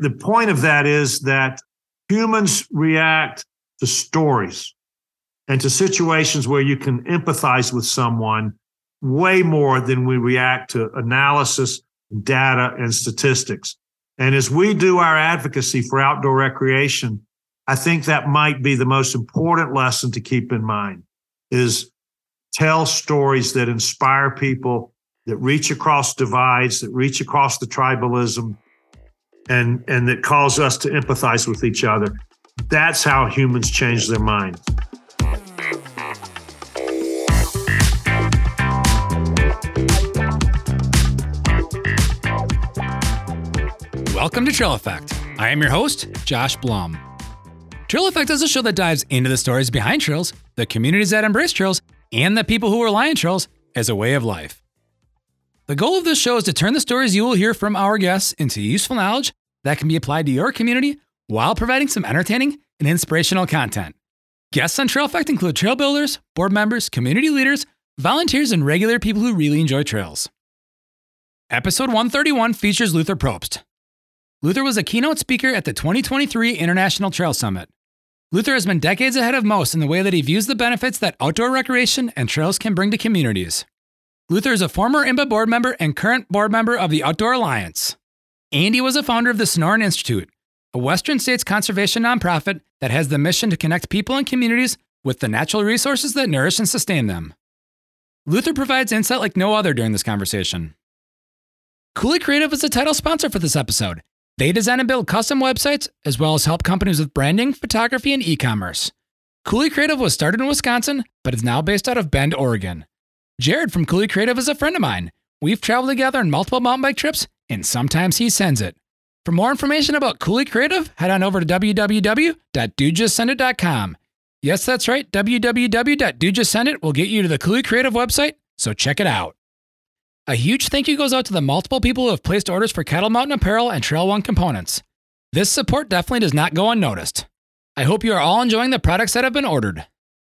The point of that is that humans react to stories and to situations where you can empathize with someone way more than we react to analysis, data, and statistics. And as we do our advocacy for outdoor recreation, I think that might be the most important lesson to keep in mind is tell stories that inspire people, that reach across divides, that reach across the tribalism, and, and that calls us to empathize with each other. That's how humans change their minds. Welcome to Trail Effect. I am your host, Josh Blum. Trail Effect is a show that dives into the stories behind trails, the communities that embrace trails, and the people who rely on trails as a way of life. The goal of this show is to turn the stories you will hear from our guests into useful knowledge that can be applied to your community while providing some entertaining and inspirational content. Guests on Trail Effect include trail builders, board members, community leaders, volunteers, and regular people who really enjoy trails. Episode 131 features Luther Propst, Luther was a keynote speaker at the 2023 International Trail Summit. Luther has been decades ahead of most in the way that he views the benefits that outdoor recreation and trails can bring to communities. Luther is a former IMBA board member and current board member of the Outdoor Alliance. And he was a founder of the Sonoran Institute, a Western states conservation nonprofit that has the mission to connect people and communities with the natural resources that nourish and sustain them. Luther provides insight like no other during this conversation. Cooley Creative is the title sponsor for this episode, they design and build custom websites as well as help companies with branding, photography, and e commerce. Cooley Creative was started in Wisconsin, but is now based out of Bend, Oregon. Jared from Cooley Creative is a friend of mine. We've traveled together on multiple mountain bike trips, and sometimes he sends it. For more information about Cooley Creative, head on over to www.dudejustsendit.com. Yes, that's right. www.dudejustsendit will get you to the Cooley Creative website, so check it out. A huge thank you goes out to the multiple people who have placed orders for Kettle Mountain apparel and Trail One components. This support definitely does not go unnoticed. I hope you are all enjoying the products that have been ordered.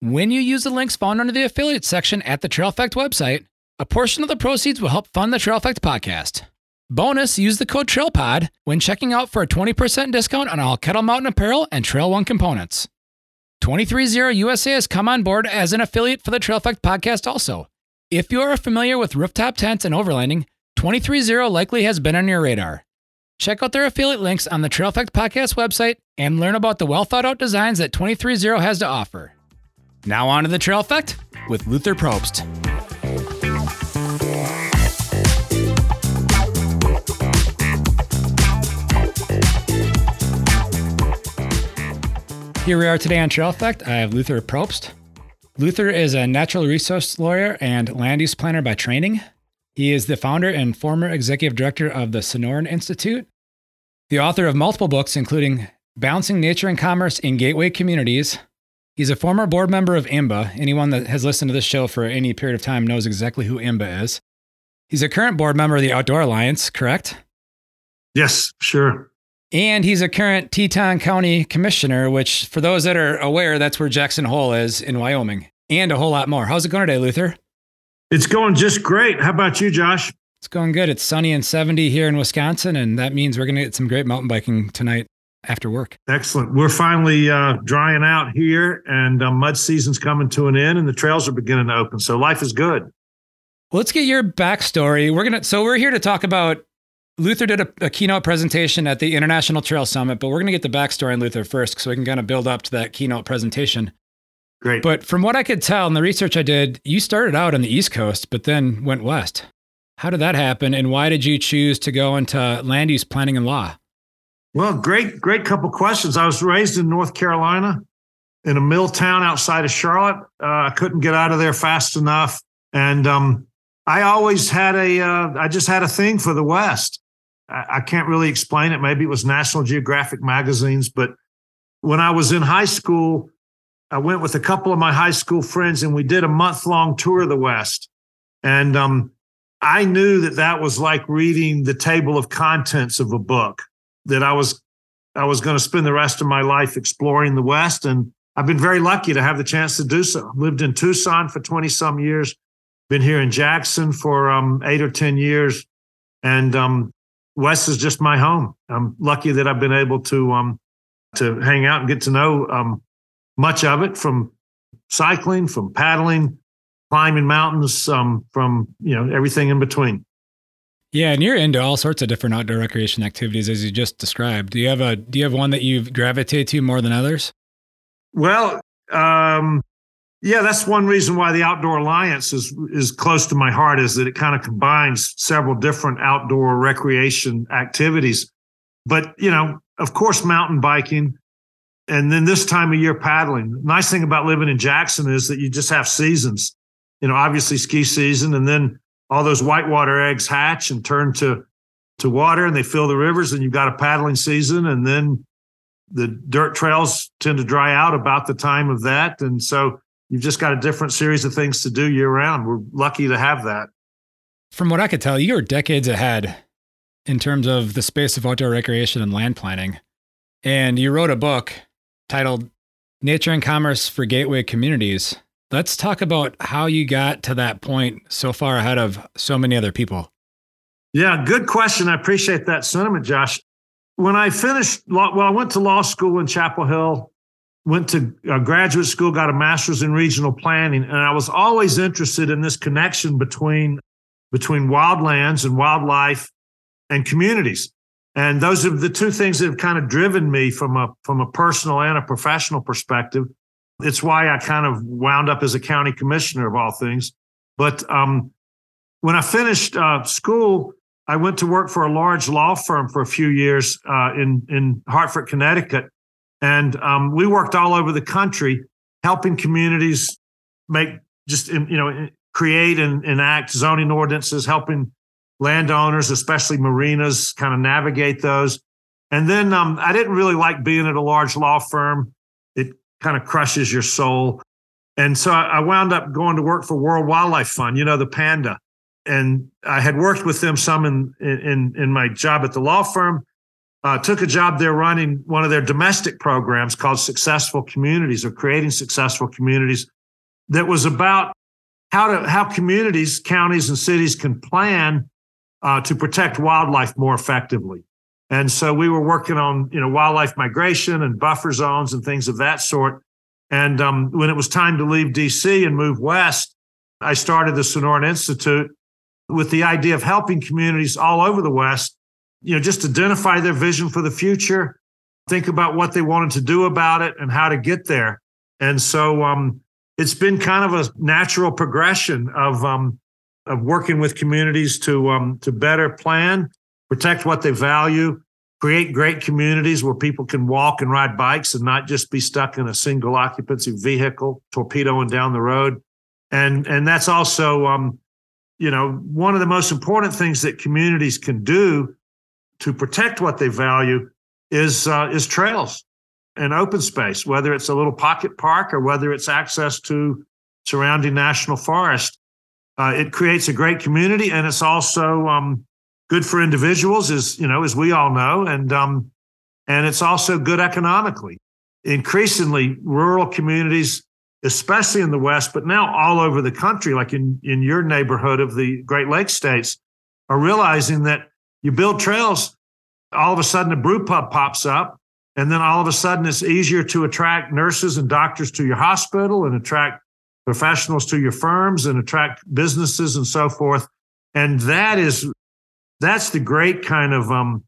When you use the links found under the affiliate section at the Trail Effect website, a portion of the proceeds will help fund the Trail Effect podcast. Bonus, use the code TRAILPOD when checking out for a 20% discount on all Kettle Mountain apparel and Trail One components. 230 USA has come on board as an affiliate for the Trail Effect podcast also. If you are familiar with rooftop tents and overlanding, 230 likely has been on your radar. Check out their affiliate links on the Trail Effect Podcast website and learn about the well thought out designs that 230 has to offer. Now on to the Trail Effect with Luther Propst. Here we are today on Trail Effect. I have Luther Propst. Luther is a natural resource lawyer and land use planner by training. He is the founder and former executive director of the Sonoran Institute, the author of multiple books, including Balancing Nature and Commerce in Gateway Communities. He's a former board member of IMBA. Anyone that has listened to this show for any period of time knows exactly who IMBA is. He's a current board member of the Outdoor Alliance, correct? Yes, sure. And he's a current Teton County Commissioner, which, for those that are aware, that's where Jackson Hole is in Wyoming, and a whole lot more. How's it going today, Luther? It's going just great. How about you, Josh? It's going good. It's sunny and 70 here in Wisconsin, and that means we're going to get some great mountain biking tonight after work. Excellent. We're finally uh, drying out here, and uh, mud season's coming to an end, and the trails are beginning to open. So life is good. Well, let's get your backstory. We're gonna. So we're here to talk about Luther did a, a, keynote presentation at the International Trail Summit, but we're going to get the backstory on Luther first so we can kind of build up to that keynote presentation. Great. But from what I could tell in the research I did, you started out on the East Coast, but then went west. How did that happen, and why did you choose to go into land use planning and law? Well, great, great couple questions. I was raised in North Carolina in a mill town outside of Charlotte. Uh, I couldn't get out of there fast enough, and um, I always had a, uh, I just had a thing for the West. I can't really explain it. Maybe it was National Geographic magazines, but when I was in high school, I went with a couple of my high school friends and we did a month long tour of the West. And um, I knew that that was like reading the table of contents of a book. That I was I was going to spend the rest of my life exploring the West, and I've been very lucky to have the chance to do so. Lived in Tucson for twenty some years, been here in Jackson for um, eight or ten years, and um, West is just my home. I'm lucky that I've been able to um, to hang out and get to know um, much of it from cycling, from paddling, climbing mountains, um, from you know everything in between. Yeah, and you're into all sorts of different outdoor recreation activities as you just described. Do you have a do you have one that you gravitate to more than others? Well, um, yeah, that's one reason why the Outdoor Alliance is is close to my heart is that it kind of combines several different outdoor recreation activities. But, you know, of course mountain biking and then this time of year paddling. The nice thing about living in Jackson is that you just have seasons. You know, obviously ski season and then all those whitewater eggs hatch and turn to to water and they fill the rivers and you've got a paddling season and then the dirt trails tend to dry out about the time of that and so you've just got a different series of things to do year round. We're lucky to have that. From what I could tell, you're decades ahead in terms of the space of outdoor recreation and land planning. And you wrote a book titled Nature and Commerce for Gateway Communities. Let's talk about how you got to that point so far ahead of so many other people. Yeah, good question. I appreciate that sentiment, Josh. When I finished, law, well, I went to law school in Chapel Hill went to uh, graduate school, got a master's in regional planning, and I was always interested in this connection between between wildlands and wildlife and communities. And those are the two things that have kind of driven me from a from a personal and a professional perspective. It's why I kind of wound up as a county commissioner of all things. But um, when I finished uh, school, I went to work for a large law firm for a few years uh, in in Hartford, Connecticut, and um, we worked all over the country helping communities make just, you know, create and enact zoning ordinances, helping landowners, especially marinas, kind of navigate those. And then um, I didn't really like being at a large law firm. It kind of crushes your soul. And so I wound up going to work for World Wildlife Fund, you know, the panda. And I had worked with them some in in in my job at the law firm uh, took a job there running one of their domestic programs called Successful Communities or creating successful communities that was about how to how communities, counties, and cities can plan uh, to protect wildlife more effectively. And so we were working on you know wildlife migration and buffer zones and things of that sort. And um, when it was time to leave DC and move west, I started the Sonoran Institute with the idea of helping communities all over the West you know, just identify their vision for the future, think about what they wanted to do about it and how to get there. And so um, it's been kind of a natural progression of um, of working with communities to um, to better plan, protect what they value, create great communities where people can walk and ride bikes and not just be stuck in a single occupancy vehicle torpedoing down the road. And and that's also um, you know one of the most important things that communities can do to protect what they value is uh, is trails and open space, whether it's a little pocket park or whether it's access to surrounding national forest. Uh, it creates a great community, and it's also um, good for individuals, as you know, as we all know, and um, and it's also good economically. Increasingly, rural communities, especially in the West, but now all over the country, like in in your neighborhood of the Great Lakes states, are realizing that you build trails, all of a sudden a brew pub pops up, and then all of a sudden it's easier to attract nurses and doctors to your hospital and attract professionals to your firms and attract businesses and so forth. And that is that's the great kind of um,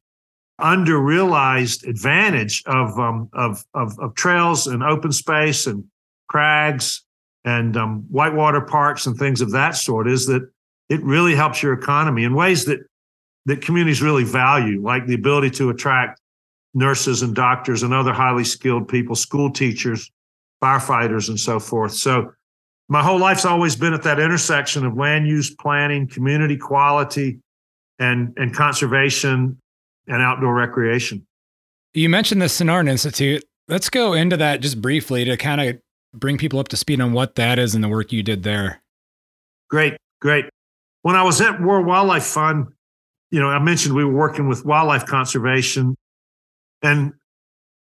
under-realized advantage of, um, of, of, of trails and open space and crags and um, whitewater parks and things of that sort is that it really helps your economy in ways that that communities really value, like the ability to attract nurses and doctors and other highly skilled people, school teachers, firefighters, and so forth. So my whole life's always been at that intersection of land use planning, community quality, and, and conservation and outdoor recreation. You mentioned the Sonoran Institute. Let's go into that just briefly to kind of bring people up to speed on what that is and the work you did there. Great, great. When I was at World Wildlife Fund, you know, I mentioned we were working with wildlife conservation. And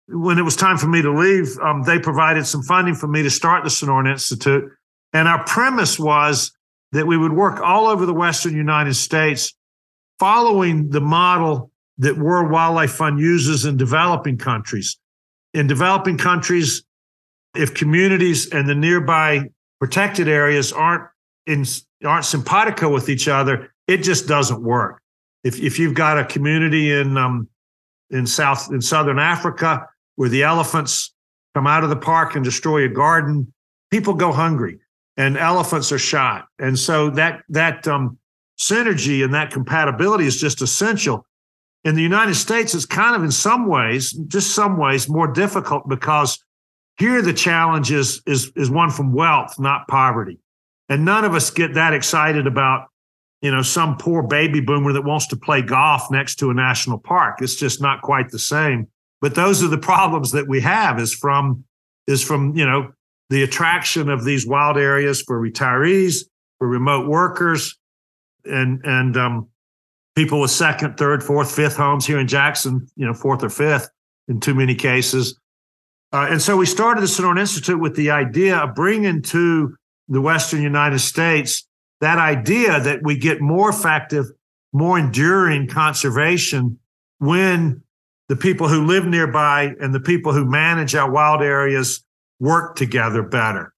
when it was time for me to leave, um, they provided some funding for me to start the Sonoran Institute. And our premise was that we would work all over the Western United States following the model that World Wildlife Fund uses in developing countries. In developing countries, if communities and the nearby protected areas aren't in aren't simpatico with each other, it just doesn't work. If if you've got a community in um, in South in Southern Africa where the elephants come out of the park and destroy a garden, people go hungry and elephants are shot. And so that that um, synergy and that compatibility is just essential. In the United States, it's kind of in some ways, just some ways, more difficult because here the challenge is is is one from wealth, not poverty. And none of us get that excited about, you know, some poor baby boomer that wants to play golf next to a national park. It's just not quite the same. But those are the problems that we have is from is from, you know, the attraction of these wild areas for retirees, for remote workers, and and um, people with second, third, fourth, fifth homes here in Jackson, you know, fourth or fifth in too many cases. Uh, and so we started the Sonoran Institute with the idea of bringing to the Western United States that idea that we get more effective, more enduring conservation when the people who live nearby and the people who manage our wild areas work together better.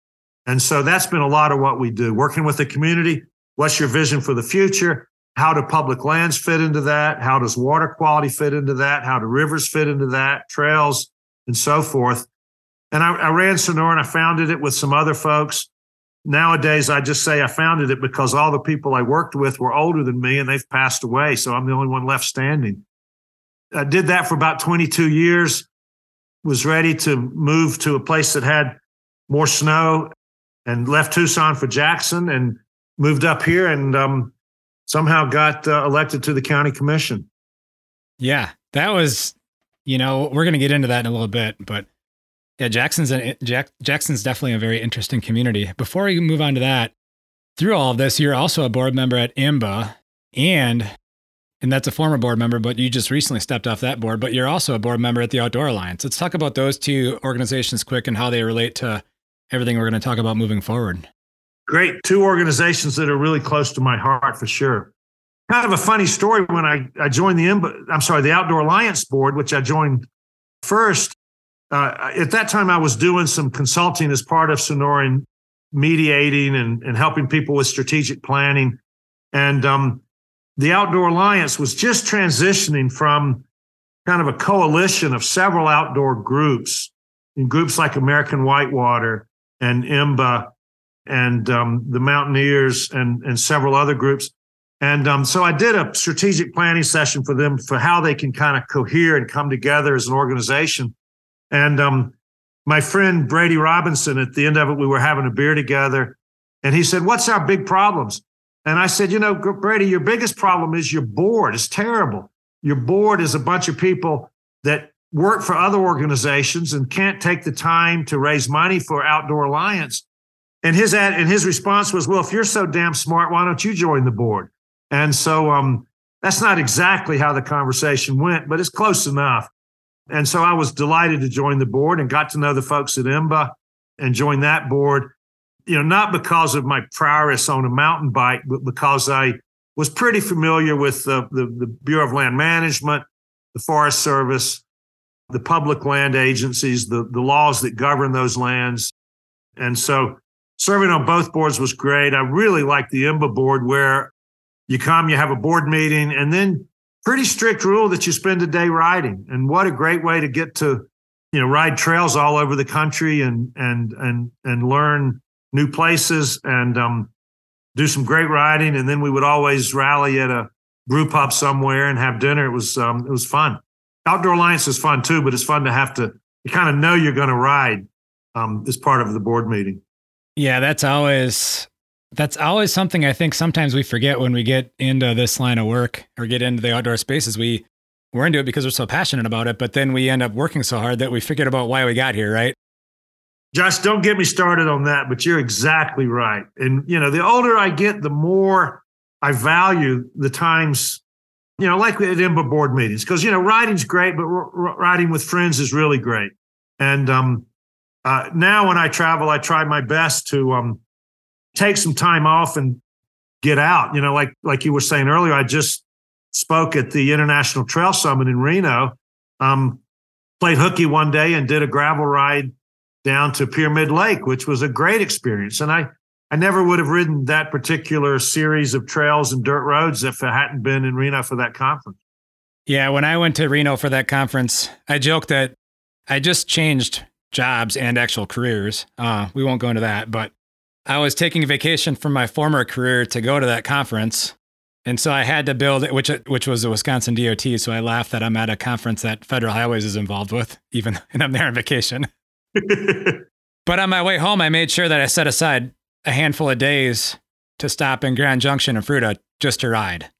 And so that's been a lot of what we do, working with the community. What's your vision for the future? How do public lands fit into that? How does water quality fit into that? How do rivers fit into that? Trails and so forth. And I, I ran Sonora and I founded it with some other folks. Nowadays, I just say I founded it because all the people I worked with were older than me and they've passed away. So I'm the only one left standing. I did that for about 22 years was ready to move to a place that had more snow and left Tucson for Jackson and moved up here and um, somehow got uh, elected to the county commission. Yeah, that was, you know, we're going to get into that in a little bit, but yeah, Jackson's a, Jack, Jackson's definitely a very interesting community. Before we move on to that, through all of this, you're also a board member at IMBA, and and that's a former board member, but you just recently stepped off that board, but you're also a board member at the Outdoor Alliance. Let's talk about those two organizations quick and how they relate to everything we're going to talk about moving forward. Great. Two organizations that are really close to my heart for sure. Kind of a funny story when I, I joined the, IMBA, I'm sorry, the Outdoor Alliance board, which I joined first. Uh, at that time, I was doing some consulting as part of Sonoran mediating and, and helping people with strategic planning. And um, the Outdoor Alliance was just transitioning from kind of a coalition of several outdoor groups, in groups like American Whitewater and IMBA and um, the Mountaineers and, and several other groups. And um, so I did a strategic planning session for them for how they can kind of cohere and come together as an organization. And um, my friend Brady Robinson, at the end of it, we were having a beer together. And he said, What's our big problems? And I said, you know, Brady, your biggest problem is your board It's terrible. Your board is a bunch of people that work for other organizations and can't take the time to raise money for Outdoor Alliance. And his ad, and his response was, well, if you're so damn smart, why don't you join the board? And so um, that's not exactly how the conversation went, but it's close enough. And so I was delighted to join the board and got to know the folks at IMBA and join that board you know, not because of my prowess on a mountain bike, but because I was pretty familiar with the, the, the Bureau of Land Management, the Forest Service, the public land agencies, the, the laws that govern those lands. And so serving on both boards was great. I really like the IMBA board where you come, you have a board meeting, and then pretty strict rule that you spend a day riding. And what a great way to get to, you know, ride trails all over the country and and and and learn new places and um, do some great riding. And then we would always rally at a brew pub somewhere and have dinner. It was um, it was fun. Outdoor Alliance is fun too, but it's fun to have to you kind of know you're going to ride um, as part of the board meeting. Yeah, that's always that's always something I think sometimes we forget when we get into this line of work or get into the outdoor spaces. We we're into it because we're so passionate about it, but then we end up working so hard that we forget about why we got here, right? Josh, don't get me started on that, but you're exactly right. And, you know, the older I get, the more I value the times, you know, like at IMBA board meetings, because, you know, riding's great, but r- riding with friends is really great. And um, uh, now when I travel, I try my best to um, take some time off and get out. You know, like like you were saying earlier, I just spoke at the International Trail Summit in Reno. Um, played hooky one day and did a gravel ride down to Pyramid Lake, which was a great experience. And I, I never would have ridden that particular series of trails and dirt roads if it hadn't been in Reno for that conference. Yeah, when I went to Reno for that conference, I joked that I just changed jobs and actual careers. Uh, we won't go into that, but I was taking a vacation from my former career to go to that conference. And so I had to build it, which which was the Wisconsin DOT. So I laugh that I'm at a conference that Federal Highways is involved with, even and I'm there on vacation. but on my way home, I made sure that I set aside a handful of days to stop in Grand Junction and Fruita just to ride.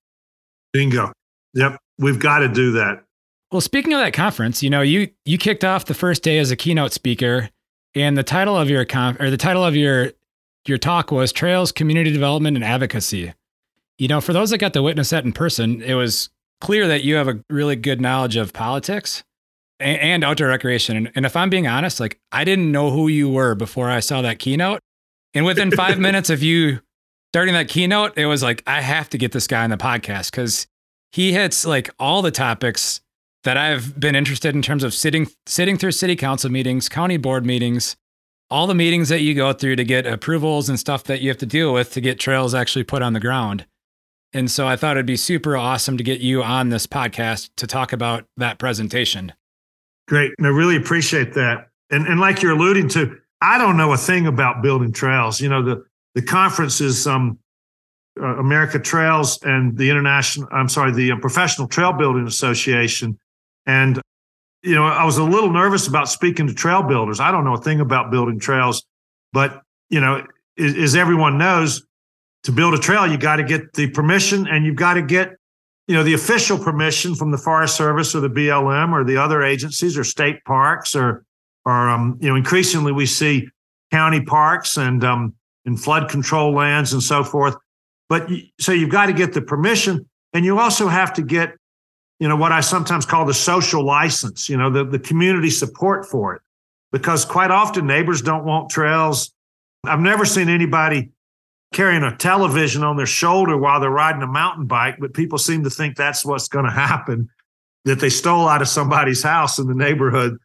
Bingo. Yep. We've got to do that. Well, speaking of that conference, you know, you you kicked off the first day as a keynote speaker, and the title of your conf or the title of your your talk was Trails Community Development and Advocacy. You know, for those that got to witness that in person, it was clear that you have a really good knowledge of politics and, and outdoor recreation. And, and if I'm being honest, like I didn't know who you were before I saw that keynote. And within five minutes of you starting that keynote, it was like, I have to get this guy on the podcast because he hits like all the topics that I've been interested in terms of sitting sitting through city council meetings, county board meetings, all the meetings that you go through to get approvals and stuff that you have to deal with to get trails actually put on the ground. And so I thought it'd be super awesome to get you on this podcast to talk about that presentation. Great. And I really appreciate that. And and like you're alluding to, I don't know a thing about building trails. You know, the the conference is um, uh, America Trails and the International, I'm sorry, the uh, Professional Trail Building Association. And, you know, I was a little nervous about speaking to trail builders. I don't know a thing about building trails, but, you know, as, as everyone knows, to build a trail, you got to get the permission and you've got to get, you know, the official permission from the Forest Service or the BLM or the other agencies or state parks or or um, you know, increasingly we see county parks and um, and flood control lands and so forth. But so you've got to get the permission, and you also have to get, you know, what I sometimes call the social license. You know, the the community support for it, because quite often neighbors don't want trails. I've never seen anybody carrying a television on their shoulder while they're riding a mountain bike, but people seem to think that's what's going to happen. That they stole out of somebody's house in the neighborhood.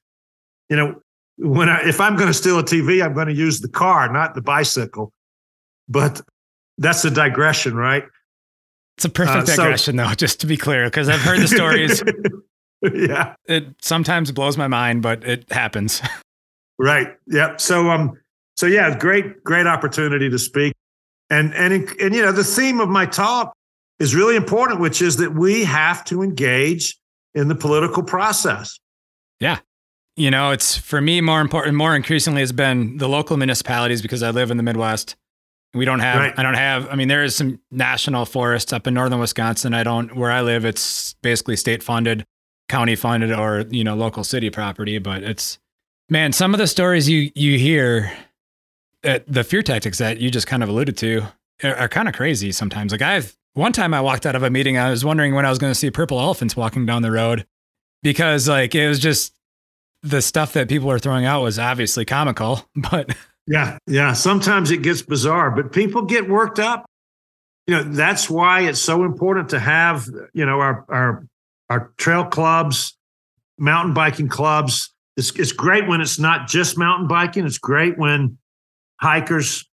You know, when I, if I'm going to steal a TV, I'm going to use the car, not the bicycle. But that's a digression, right? It's a perfect uh, digression, so, though, just to be clear, because I've heard the stories. yeah, it sometimes blows my mind, but it happens. right. Yep. So, um, so yeah, great, great opportunity to speak, and and and you know, the theme of my talk is really important, which is that we have to engage in the political process. Yeah you know, it's for me more important, more increasingly has been the local municipalities because I live in the Midwest. We don't have, right. I don't have, I mean, there is some national forests up in northern Wisconsin. I don't, where I live, it's basically state funded, county funded, or, you know, local city property. But it's, man, some of the stories you, you hear, uh, the fear tactics that you just kind of alluded to are, are kind of crazy sometimes. Like I've, one time I walked out of a meeting, I was wondering when I was going to see purple elephants walking down the road because like it was just the stuff that people are throwing out was obviously comical, but yeah, yeah. Sometimes it gets bizarre, but people get worked up. You know, that's why it's so important to have, you know, our our our trail clubs, mountain biking clubs. It's it's great when it's not just mountain biking. It's great when hikers,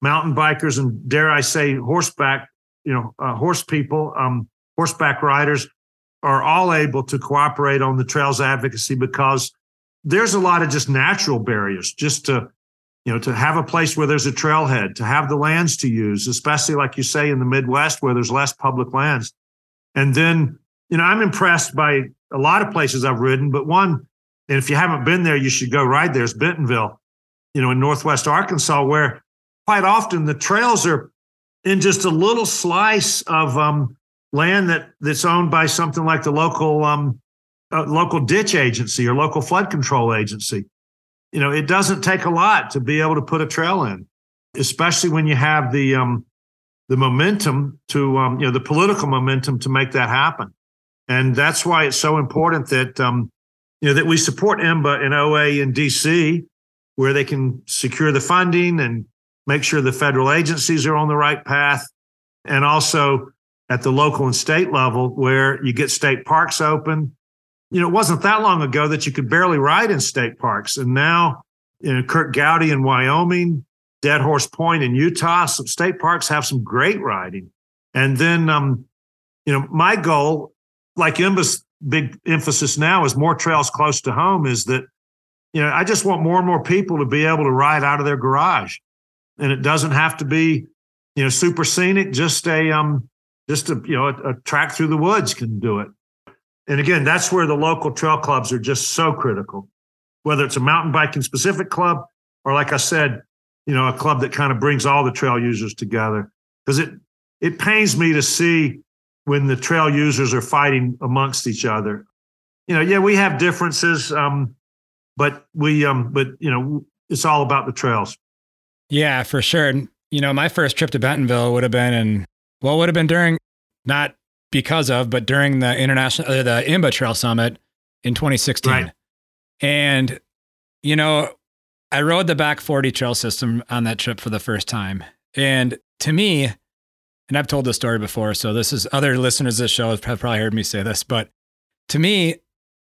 mountain bikers, and dare I say horseback, you know, uh, horse people, um, horseback riders are all able to cooperate on the trails advocacy because there's a lot of just natural barriers just to you know to have a place where there's a trailhead to have the lands to use especially like you say in the midwest where there's less public lands and then you know i'm impressed by a lot of places i've ridden but one and if you haven't been there you should go ride there is bentonville you know in northwest arkansas where quite often the trails are in just a little slice of um, land that that's owned by something like the local um, uh, local ditch agency or local flood control agency. You know, it doesn't take a lot to be able to put a trail in, especially when you have the um, the momentum to um, you know the political momentum to make that happen. And that's why it's so important that um, you know that we support IMBA and OA in DC, where they can secure the funding and make sure the federal agencies are on the right path, and also at the local and state level where you get state parks open. You know, it wasn't that long ago that you could barely ride in state parks. And now, you know, Curt Gowdy in Wyoming, Dead Horse Point in Utah, some state parks have some great riding. And then, um, you know, my goal, like IMBA's big emphasis now is more trails close to home, is that, you know, I just want more and more people to be able to ride out of their garage. And it doesn't have to be, you know, super scenic, just a, um, just a, you know, a, a track through the woods can do it. And again, that's where the local trail clubs are just so critical, whether it's a mountain biking specific club or, like I said, you know, a club that kind of brings all the trail users together. Because it it pains me to see when the trail users are fighting amongst each other. You know, yeah, we have differences, um, but we um, but you know, it's all about the trails. Yeah, for sure. You know, my first trip to Bentonville would have been in well, would have been during not because of, but during the international uh, the IMBA Trail Summit in 2016. Right. And you know, I rode the back 40 trail system on that trip for the first time. And to me, and I've told this story before, so this is other listeners of the show have probably heard me say this, but to me,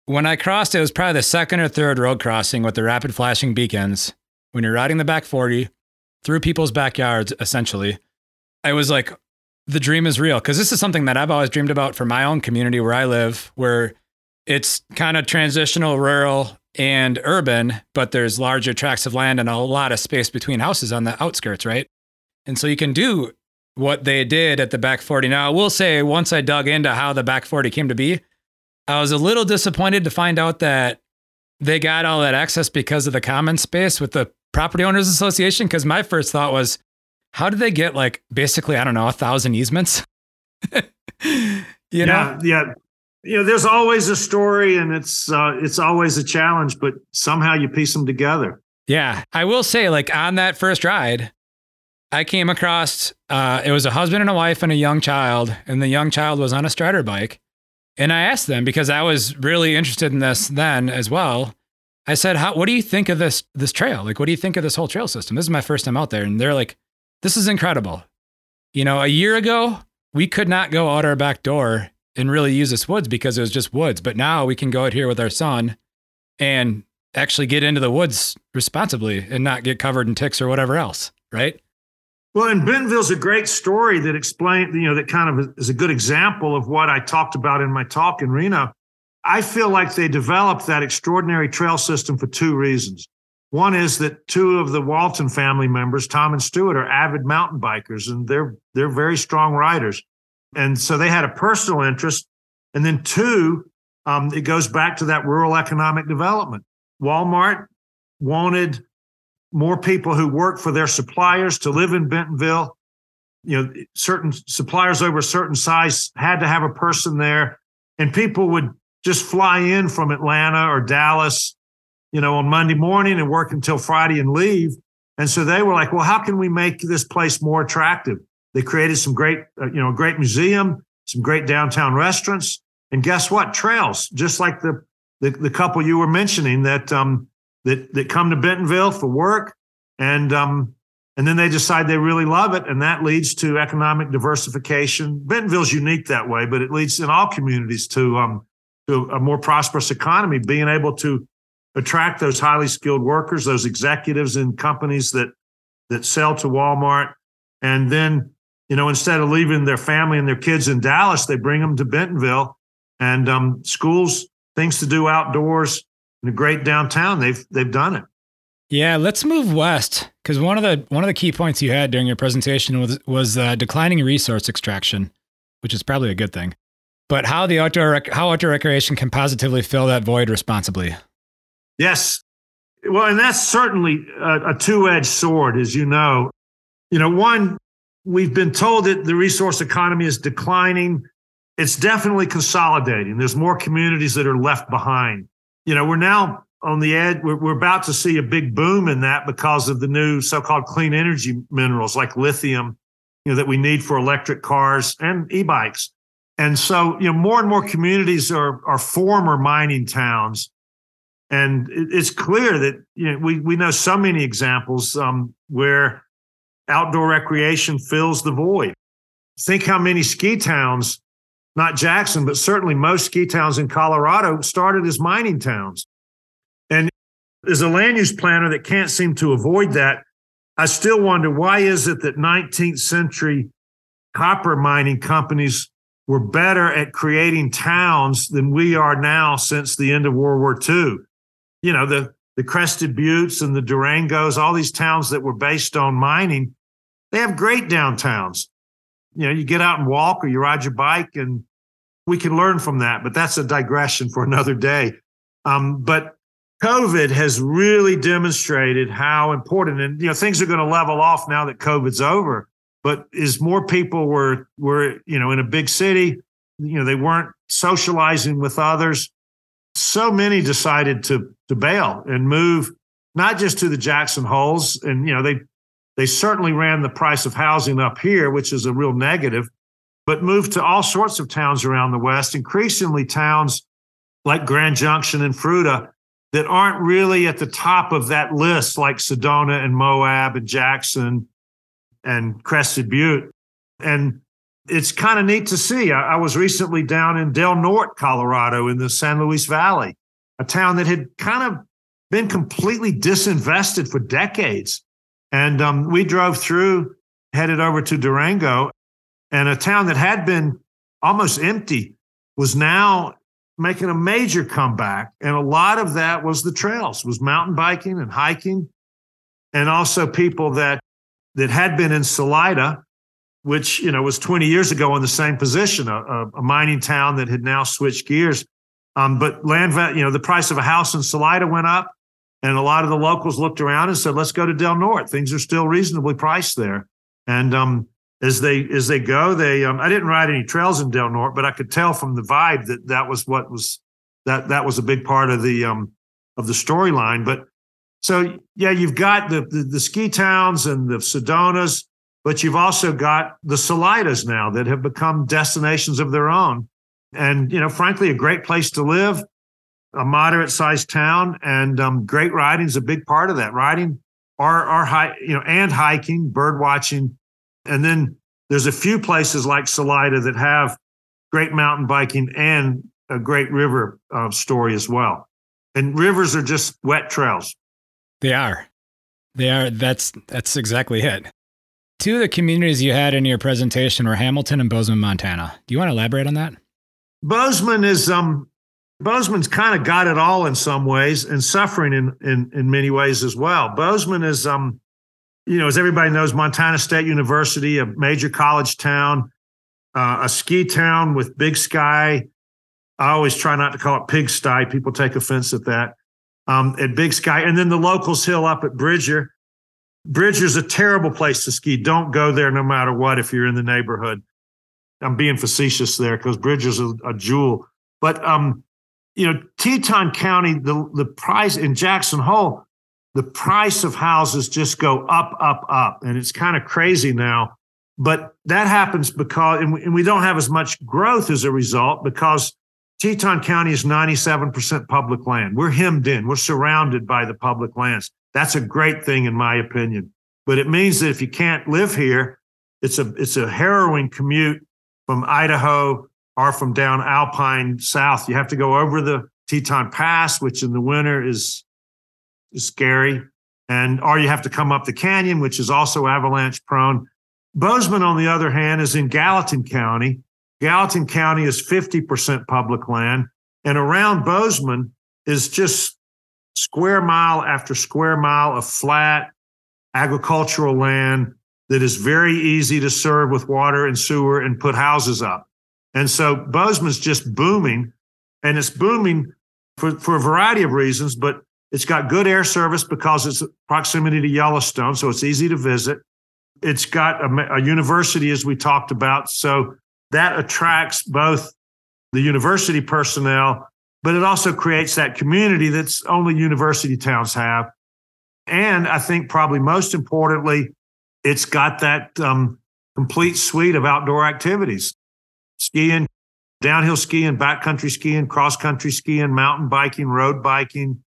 when I crossed, it was probably the second or third road crossing with the rapid flashing beacons. When you're riding the back 40 through people's backyards, essentially, I was like, the dream is real. Cause this is something that I've always dreamed about for my own community where I live, where it's kind of transitional, rural, and urban, but there's larger tracts of land and a lot of space between houses on the outskirts, right? And so you can do what they did at the back 40. Now, I will say, once I dug into how the back 40 came to be, I was a little disappointed to find out that they got all that access because of the common space with the Property Owners Association. Because my first thought was, how did they get like basically, I don't know, a thousand easements? you yeah, know? Yeah you know there's always a story and it's uh, it's always a challenge but somehow you piece them together. Yeah. I will say like on that first ride i came across uh, it was a husband and a wife and a young child and the young child was on a strider bike. And i asked them because i was really interested in this then as well i said How, what do you think of this this trail? Like what do you think of this whole trail system? This is my first time out there. And they're like this is incredible you know a year ago we could not go out our back door and really use this woods because it was just woods. But now we can go out here with our son and actually get into the woods responsibly and not get covered in ticks or whatever else, right? Well, and Bentonville's a great story that explains, you know, that kind of is a good example of what I talked about in my talk in Reno. I feel like they developed that extraordinary trail system for two reasons. One is that two of the Walton family members, Tom and Stuart, are avid mountain bikers, and they're they're very strong riders. And so they had a personal interest. And then two, um, it goes back to that rural economic development. Walmart wanted more people who work for their suppliers to live in Bentonville. You know, certain suppliers over a certain size had to have a person there, and people would just fly in from Atlanta or Dallas, you know, on Monday morning and work until Friday and leave. And so they were like, well, how can we make this place more attractive? They created some great, uh, you know, great museum, some great downtown restaurants, and guess what? Trails, just like the the, the couple you were mentioning that um, that that come to Bentonville for work, and um, and then they decide they really love it, and that leads to economic diversification. Bentonville's unique that way, but it leads in all communities to um, to a more prosperous economy, being able to attract those highly skilled workers, those executives in companies that that sell to Walmart, and then you know, instead of leaving their family and their kids in Dallas, they bring them to Bentonville and um, schools, things to do outdoors in a great downtown. They've they've done it. Yeah, let's move west because one of the one of the key points you had during your presentation was was uh, declining resource extraction, which is probably a good thing. But how the outdoor how outdoor recreation can positively fill that void responsibly. Yes, well, and that's certainly a, a two edged sword, as you know. You know, one we've been told that the resource economy is declining. It's definitely consolidating. There's more communities that are left behind. You know, we're now on the edge. We're, we're about to see a big boom in that because of the new so-called clean energy minerals like lithium, you know, that we need for electric cars and e-bikes. And so, you know, more and more communities are are former mining towns, and it's clear that you know we we know so many examples um, where outdoor recreation fills the void. think how many ski towns, not Jackson, but certainly most ski towns in Colorado started as mining towns. And as a land use planner that can't seem to avoid that, I still wonder why is it that 19th century copper mining companies were better at creating towns than we are now since the end of World War II. You know, the, the Crested Buttes and the Durangos, all these towns that were based on mining, they have great downtowns. You know, you get out and walk or you ride your bike, and we can learn from that. But that's a digression for another day. Um, but COVID has really demonstrated how important, and you know, things are going to level off now that COVID's over. But as more people were were you know in a big city, you know they weren't socializing with others. So many decided to to bail and move not just to the Jackson holes, and you know they they certainly ran the price of housing up here, which is a real negative, but moved to all sorts of towns around the West, increasingly towns like Grand Junction and Fruita that aren't really at the top of that list, like Sedona and Moab and Jackson and Crested Butte. And it's kind of neat to see. I, I, was recently down in Del Norte, Colorado, in the San Luis Valley, a town that had kind of been completely disinvested for decades. And um, we drove through, headed over to Durango, and a town that had been almost empty was now making a major comeback. And a lot of that was the trails, was mountain biking and hiking, and also people that that had been in Salida, which you know was 20 years ago in the same position, a, a mining town that had now switched gears. Um, but land, you know, the price of a house in Salida went up, and a lot of the locals looked around and said, "Let's go to Del Norte. Things are still reasonably priced there." And um, as they as they go, they um, I didn't ride any trails in Del Norte, but I could tell from the vibe that that was what was that that was a big part of the um, of the storyline. But so yeah, you've got the, the, the ski towns and the Sedonas, but you've also got the Salidas now that have become destinations of their own. And you know, frankly, a great place to live, a moderate sized town, and um, great riding is a big part of that. Riding, our our high, you know, and hiking, bird watching, and then there's a few places like Salida that have great mountain biking and a great river uh, story as well. And rivers are just wet trails. They are. They are. That's that's exactly it. Two of the communities you had in your presentation were Hamilton and Bozeman, Montana. Do you want to elaborate on that? Bozeman is um Bozeman's kind of got it all in some ways and suffering in in in many ways as well. Bozeman is um you know as everybody knows Montana State University, a major college town, uh, a ski town with big sky. I always try not to call it pigsty. People take offense at that um, at Big Sky, and then the locals hill up at Bridger. Bridger's a terrible place to ski. Don't go there no matter what if you're in the neighborhood. I'm being facetious there because Bridger's a, a jewel. But um, you know, Teton County, the the price in Jackson Hole, the price of houses just go up, up, up, and it's kind of crazy now. But that happens because, and we, and we don't have as much growth as a result because Teton County is 97% public land. We're hemmed in, we're surrounded by the public lands. That's a great thing, in my opinion. But it means that if you can't live here, it's a it's a harrowing commute from Idaho or from down Alpine South. You have to go over the Teton Pass, which in the winter is, is scary, and or you have to come up the canyon, which is also avalanche prone. Bozeman, on the other hand, is in Gallatin County, Gallatin County is 50% public land, and around Bozeman is just square mile after square mile of flat agricultural land that is very easy to serve with water and sewer and put houses up. And so Bozeman's just booming, and it's booming for, for a variety of reasons, but it's got good air service because it's proximity to Yellowstone, so it's easy to visit. It's got a, a university, as we talked about, so that attracts both the university personnel, but it also creates that community that's only university towns have. And I think probably most importantly, it's got that um, complete suite of outdoor activities skiing, downhill skiing, backcountry skiing, cross country skiing, mountain biking, road biking,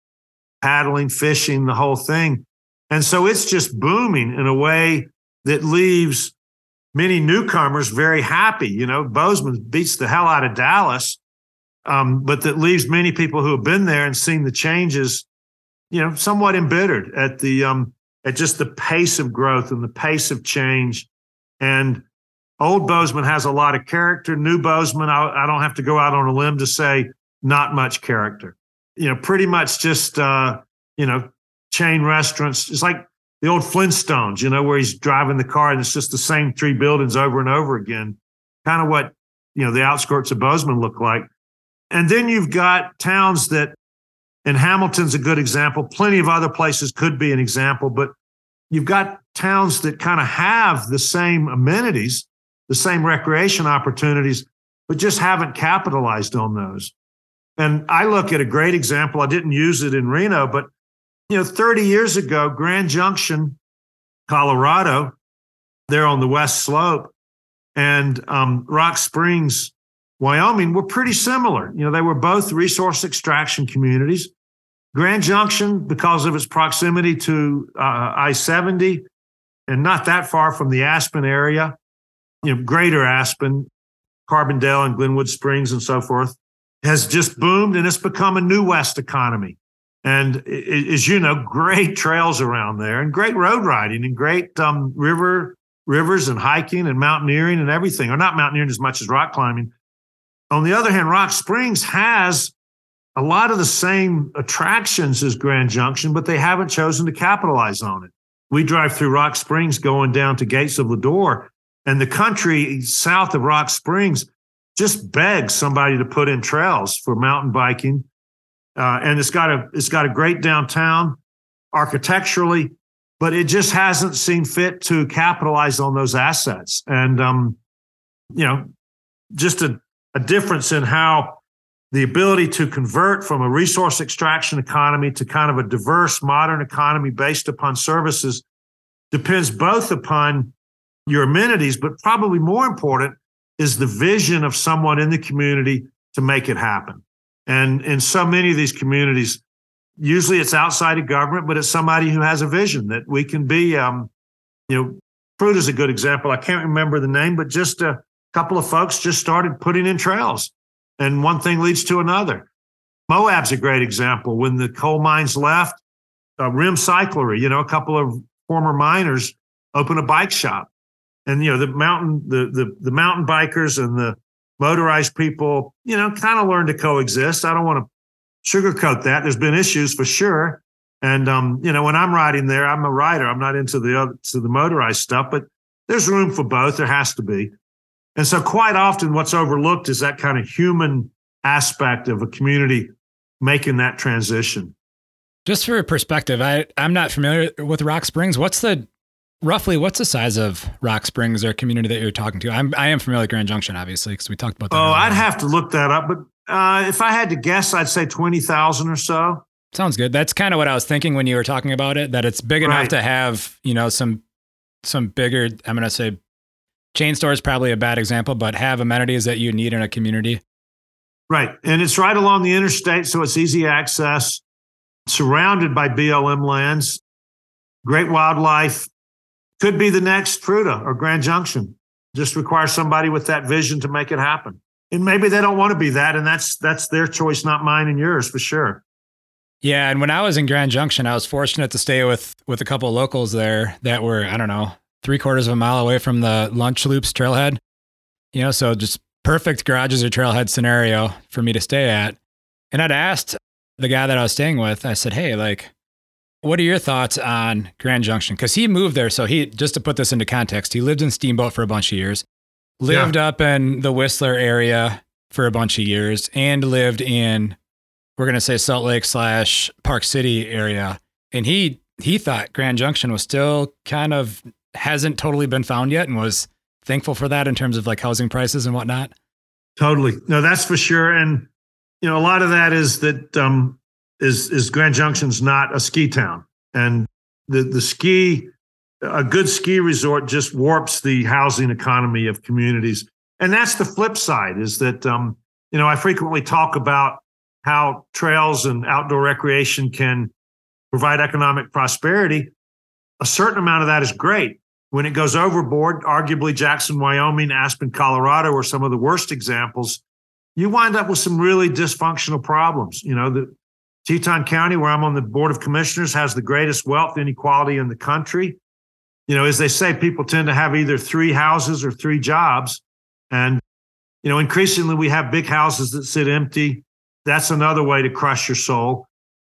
paddling, fishing, the whole thing. And so it's just booming in a way that leaves many newcomers very happy. You know, Bozeman beats the hell out of Dallas, um, but that leaves many people who have been there and seen the changes, you know, somewhat embittered at the um, at just the pace of growth and the pace of change. And old Bozeman has a lot of character. New Bozeman, I, I don't have to go out on a limb to say not much character. You know, pretty much just uh, you know chain restaurants. It's like the old Flintstones, you know, where he's driving the car and it's just the same three buildings over and over again. Kind of what, you know, the outskirts of Bozeman look like. And then you've got towns that, and Hamilton's a good example. Plenty of other places could be an example, but you've got towns that kind of have the same amenities, the same recreation opportunities, but just haven't capitalized on those. And I look at a great example. I didn't use it in Reno, but you know, 30 years ago, Grand Junction, Colorado, there on the west slope, and um, Rock Springs, Wyoming, were pretty similar. You know, they were both resource extraction communities. Grand Junction, because of its proximity to uh, I 70 and not that far from the Aspen area, you know, greater Aspen, Carbondale and Glenwood Springs and so forth, has just boomed and it's become a new West economy. And as you know, great trails around there and great road riding and great um, river rivers and hiking and mountaineering and everything, or not mountaineering as much as rock climbing. On the other hand, Rock Springs has a lot of the same attractions as Grand Junction, but they haven't chosen to capitalize on it. We drive through Rock Springs going down to Gates of Lodore, and the country south of Rock Springs just begs somebody to put in trails for mountain biking uh, and it's got a it's got a great downtown architecturally, but it just hasn't seen fit to capitalize on those assets. And um, you know, just a, a difference in how the ability to convert from a resource extraction economy to kind of a diverse modern economy based upon services depends both upon your amenities, but probably more important is the vision of someone in the community to make it happen. And in so many of these communities, usually it's outside of government, but it's somebody who has a vision that we can be. Um, you know, Fruita is a good example. I can't remember the name, but just a couple of folks just started putting in trails, and one thing leads to another. Moab's a great example. When the coal mines left, Rim Cyclery, you know, a couple of former miners opened a bike shop, and you know the mountain the the the mountain bikers and the motorized people, you know, kind of learn to coexist. I don't want to sugarcoat that. There's been issues for sure. And um, you know, when I'm riding there, I'm a rider. I'm not into the other to the motorized stuff, but there's room for both. There has to be. And so quite often what's overlooked is that kind of human aspect of a community making that transition. Just for perspective, I, I'm not familiar with Rock Springs. What's the roughly what's the size of Rock Springs or community that you're talking to? I'm I am familiar with Grand Junction, obviously, because we talked about that. Oh, earlier. I'd have to look that up, but uh, if I had to guess, I'd say twenty thousand or so. Sounds good. That's kind of what I was thinking when you were talking about it. That it's big enough right. to have you know some some bigger. I'm going to say chain store is probably a bad example, but have amenities that you need in a community. Right, and it's right along the interstate, so it's easy access. Surrounded by BLM lands, great wildlife, could be the next Fruita or Grand Junction. Just requires somebody with that vision to make it happen. And maybe they don't want to be that, and that's that's their choice, not mine and yours for sure. Yeah, and when I was in Grand Junction, I was fortunate to stay with with a couple of locals there that were I don't know three quarters of a mile away from the Lunch Loops trailhead. You know, so just perfect garages or trailhead scenario for me to stay at. And I'd asked the guy that I was staying with, I said, "Hey, like, what are your thoughts on Grand Junction? Because he moved there. So he, just to put this into context, he lived in Steamboat for a bunch of years, lived yeah. up in the Whistler area for a bunch of years, and lived in, we're going to say Salt Lake slash Park City area. And he, he thought Grand Junction was still kind of hasn't totally been found yet and was thankful for that in terms of like housing prices and whatnot. Totally. No, that's for sure. And, you know, a lot of that is that um, is is Grand Junction's not a ski town, and the the ski a good ski resort just warps the housing economy of communities, and that's the flip side. Is that um, you know I frequently talk about how trails and outdoor recreation can provide economic prosperity. A certain amount of that is great, when it goes overboard, arguably Jackson, Wyoming, Aspen, Colorado are some of the worst examples. You wind up with some really dysfunctional problems. You know, the Teton County, where I'm on the Board of Commissioners, has the greatest wealth inequality in the country. You know, as they say, people tend to have either three houses or three jobs. And, you know, increasingly we have big houses that sit empty. That's another way to crush your soul.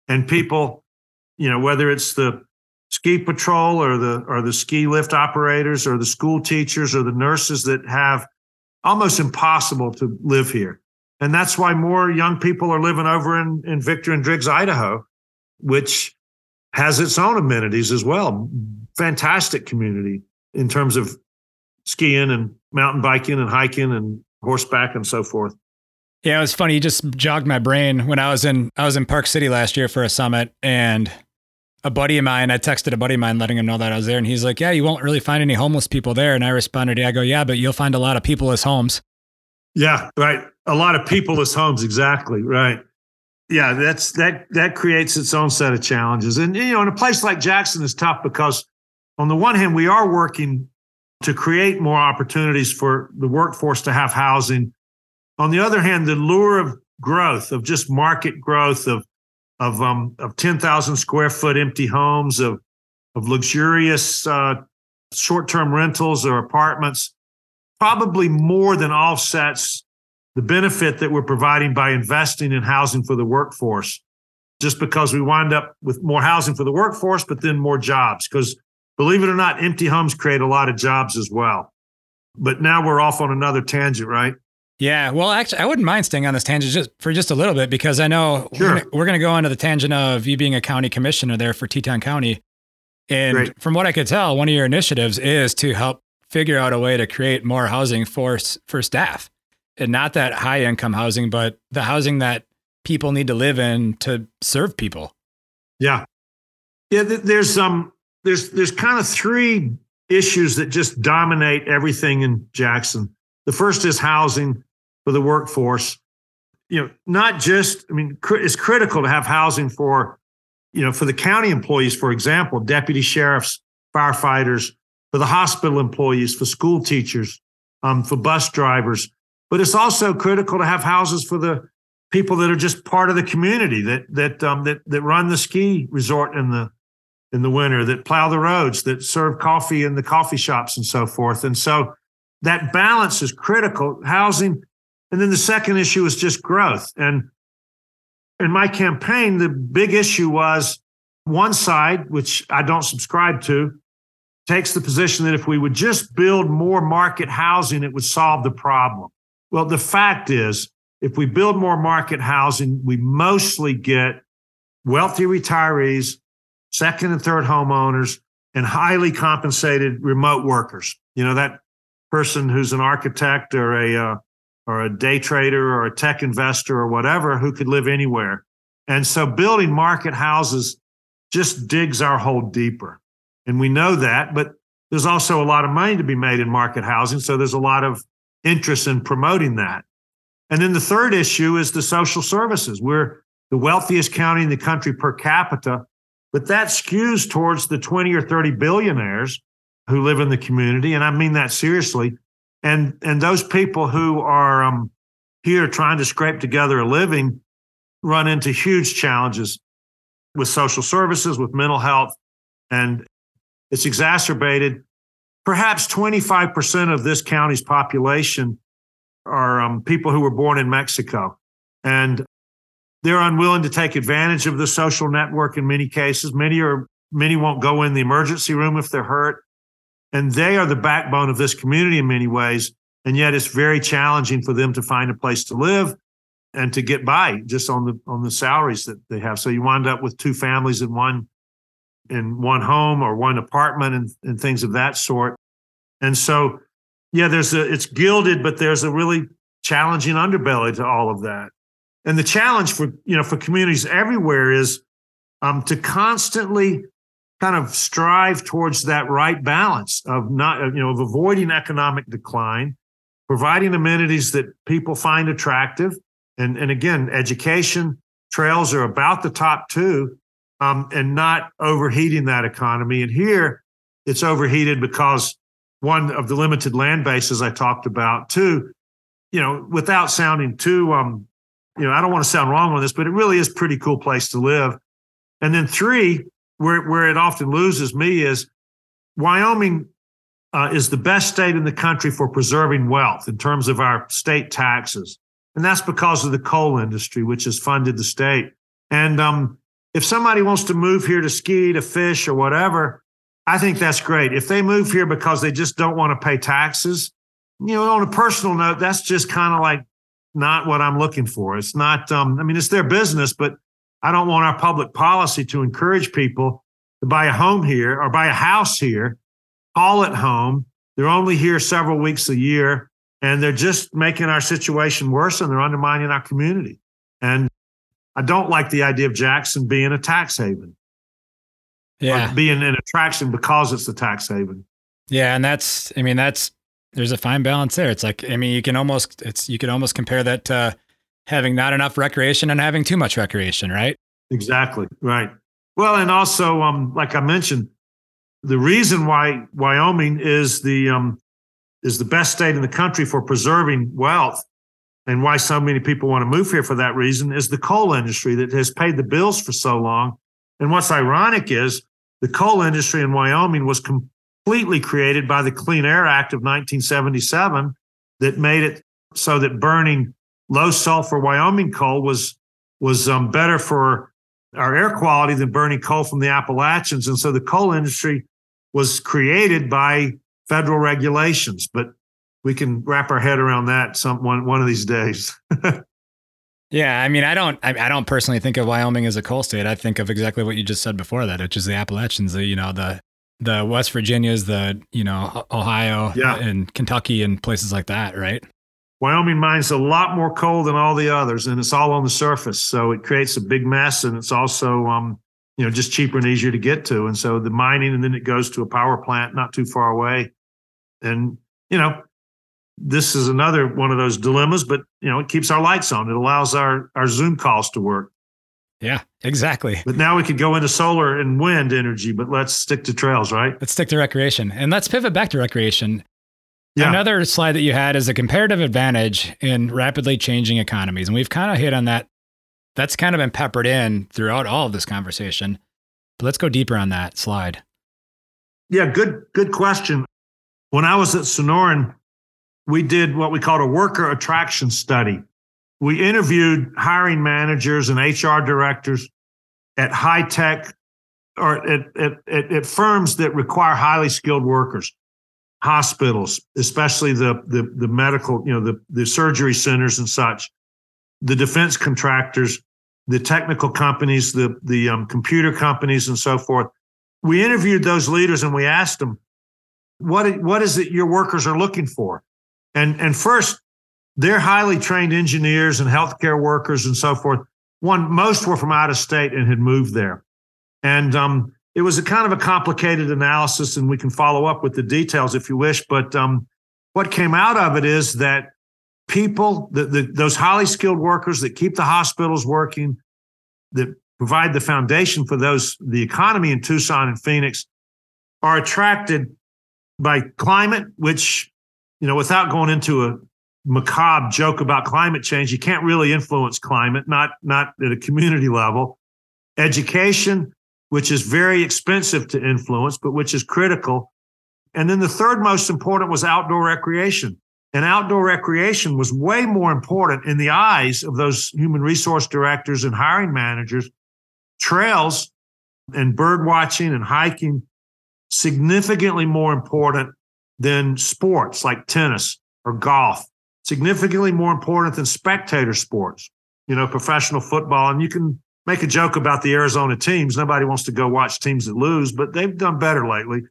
And people, you know, whether it's the ski patrol or the or the ski lift operators or the school teachers or the nurses that have almost impossible to live here. And that's why more young people are living over in, in Victor and Driggs, Idaho, which has its own amenities as well. Fantastic community in terms of skiing and mountain biking and hiking and horseback and so forth. Yeah, it was funny. You just jogged my brain when I was in I was in Park City last year for a summit and a buddy of mine, I texted a buddy of mine letting him know that I was there and he's like, Yeah, you won't really find any homeless people there. And I responded, Yeah, I go, Yeah, but you'll find a lot of people as homes. Yeah, right. A lot of peopleless homes, exactly. Right. Yeah, that's that that creates its own set of challenges. And you know, in a place like Jackson is tough because on the one hand, we are working to create more opportunities for the workforce to have housing. On the other hand, the lure of growth, of just market growth, of of um of 10,000 square foot empty homes, of of luxurious uh, short-term rentals or apartments probably more than offsets the benefit that we're providing by investing in housing for the workforce, just because we wind up with more housing for the workforce, but then more jobs. Because believe it or not, empty homes create a lot of jobs as well. But now we're off on another tangent, right? Yeah, well, actually, I wouldn't mind staying on this tangent just for just a little bit because I know sure. we're going to go into the tangent of you being a county commissioner there for Teton County. And Great. from what I could tell, one of your initiatives is to help figure out a way to create more housing for for staff, and not that high income housing, but the housing that people need to live in to serve people. Yeah, yeah. There's um, there's there's kind of three issues that just dominate everything in Jackson. The first is housing for the workforce. You know, not just I mean, it's critical to have housing for you know for the county employees, for example, deputy sheriffs, firefighters, for the hospital employees, for school teachers, um, for bus drivers. But it's also critical to have houses for the people that are just part of the community that that um, that that run the ski resort in the in the winter, that plow the roads, that serve coffee in the coffee shops and so forth. And so that balance is critical. Housing, and then the second issue is just growth. And in my campaign, the big issue was one side, which I don't subscribe to, takes the position that if we would just build more market housing, it would solve the problem. Well, the fact is, if we build more market housing, we mostly get wealthy retirees, second and third homeowners, and highly compensated remote workers. You know, that person who's an architect or a, uh, or a day trader or a tech investor or whatever who could live anywhere. And so building market houses just digs our hole deeper. And we know that, but there's also a lot of money to be made in market housing. So there's a lot of interest in promoting that. And then the third issue is the social services. We're the wealthiest county in the country per capita, but that skews towards the 20 or 30 billionaires who live in the community. And I mean that seriously. And, and those people who are um, here trying to scrape together a living run into huge challenges with social services, with mental health. And it's exacerbated. Perhaps 25% of this county's population are um, people who were born in Mexico. And they're unwilling to take advantage of the social network in many cases. Many are many won't go in the emergency room if they're hurt. And they are the backbone of this community in many ways. And yet it's very challenging for them to find a place to live and to get by just on the on the salaries that they have. So you wind up with two families in one in one home or one apartment and, and things of that sort. And so, yeah, there's a, it's gilded, but there's a really challenging underbelly to all of that. And the challenge for, you know, for communities everywhere is um, to constantly kind of strive towards that right balance of not, you know, of avoiding economic decline, providing amenities that people find attractive. And, and again, education, trails are about the top two, um, and not overheating that economy. And here, it's overheated because one of the limited land bases I talked about. Two, you know, without sounding too, um, you know, I don't want to sound wrong on this, but it really is pretty cool place to live. And then three, where where it often loses me is Wyoming uh, is the best state in the country for preserving wealth in terms of our state taxes, and that's because of the coal industry, which has funded the state. And um, if somebody wants to move here to ski, to fish, or whatever, I think that's great. If they move here because they just don't want to pay taxes, you know, on a personal note, that's just kind of like not what I'm looking for. It's not, um, I mean, it's their business, but I don't want our public policy to encourage people to buy a home here or buy a house here, call it home. They're only here several weeks a year and they're just making our situation worse and they're undermining our community. And I don't like the idea of Jackson being a tax haven. Yeah. being an attraction because it's a tax haven. Yeah. And that's, I mean, that's, there's a fine balance there. It's like, I mean, you can almost, it's, you can almost compare that to having not enough recreation and having too much recreation, right? Exactly. Right. Well, and also, um, like I mentioned, the reason why Wyoming is the, um, is the best state in the country for preserving wealth and why so many people want to move here for that reason is the coal industry that has paid the bills for so long. And what's ironic is the coal industry in Wyoming was completely created by the Clean Air Act of 1977 that made it so that burning low sulfur Wyoming coal was was um, better for our air quality than burning coal from the Appalachians. And so the coal industry was created by federal regulations. But we can wrap our head around that some one one of these days. yeah, I mean, I don't, I, I, don't personally think of Wyoming as a coal state. I think of exactly what you just said before that, which is the Appalachians. The, you know, the the West Virginias, the you know Ohio, yeah. and Kentucky, and places like that, right? Wyoming mines a lot more coal than all the others, and it's all on the surface, so it creates a big mess, and it's also um, you know just cheaper and easier to get to, and so the mining, and then it goes to a power plant not too far away, and you know this is another one of those dilemmas, but you know, it keeps our lights on. It allows our our Zoom calls to work. Yeah, exactly. But now we could go into solar and wind energy, but let's stick to trails, right? Let's stick to recreation. And let's pivot back to recreation. Yeah. Another slide that you had is a comparative advantage in rapidly changing economies. And we've kind of hit on that. That's kind of been peppered in throughout all of this conversation. But let's go deeper on that slide. Yeah, good good question. When I was at Sonoran, we did what we called a worker attraction study. We interviewed hiring managers and HR directors at high tech or at, at, at, at firms that require highly skilled workers, hospitals, especially the, the, the medical, you know, the, the surgery centers and such, the defense contractors, the technical companies, the, the um, computer companies, and so forth. We interviewed those leaders and we asked them, what, what is it your workers are looking for? And and first, they're highly trained engineers and healthcare workers and so forth. One, most were from out of state and had moved there. And um, it was a kind of a complicated analysis, and we can follow up with the details if you wish. But um, what came out of it is that people, the, the, those highly skilled workers that keep the hospitals working, that provide the foundation for those the economy in Tucson and Phoenix, are attracted by climate, which you know, without going into a macabre joke about climate change, you can't really influence climate, not not at a community level. Education, which is very expensive to influence, but which is critical. And then the third most important was outdoor recreation. And outdoor recreation was way more important in the eyes of those human resource directors and hiring managers. Trails and bird watching and hiking significantly more important than sports like tennis or golf, significantly more important than spectator sports, you know, professional football. And you can make a joke about the Arizona teams. Nobody wants to go watch teams that lose, but they've done better lately.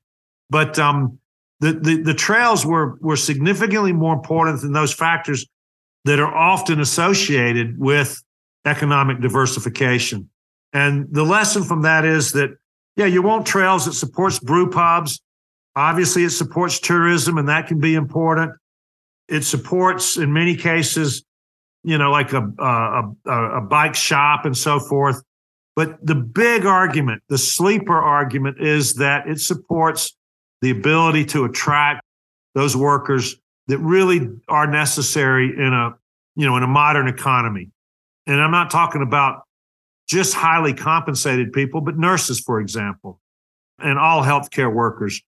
But um, the, the, the trails were were significantly more important than those factors that are often associated with economic diversification. And the lesson from that is that, yeah, you want trails that supports brew pubs, Obviously, it supports tourism, and that can be important. It supports, in many cases, you know, like a, a, a, bike shop and so forth. But the big argument, the sleeper argument, is that it supports the ability to attract those workers that really are necessary in a you know in a modern economy and i'm not talking about just highly compensated people but nurses for example and all healthcare workers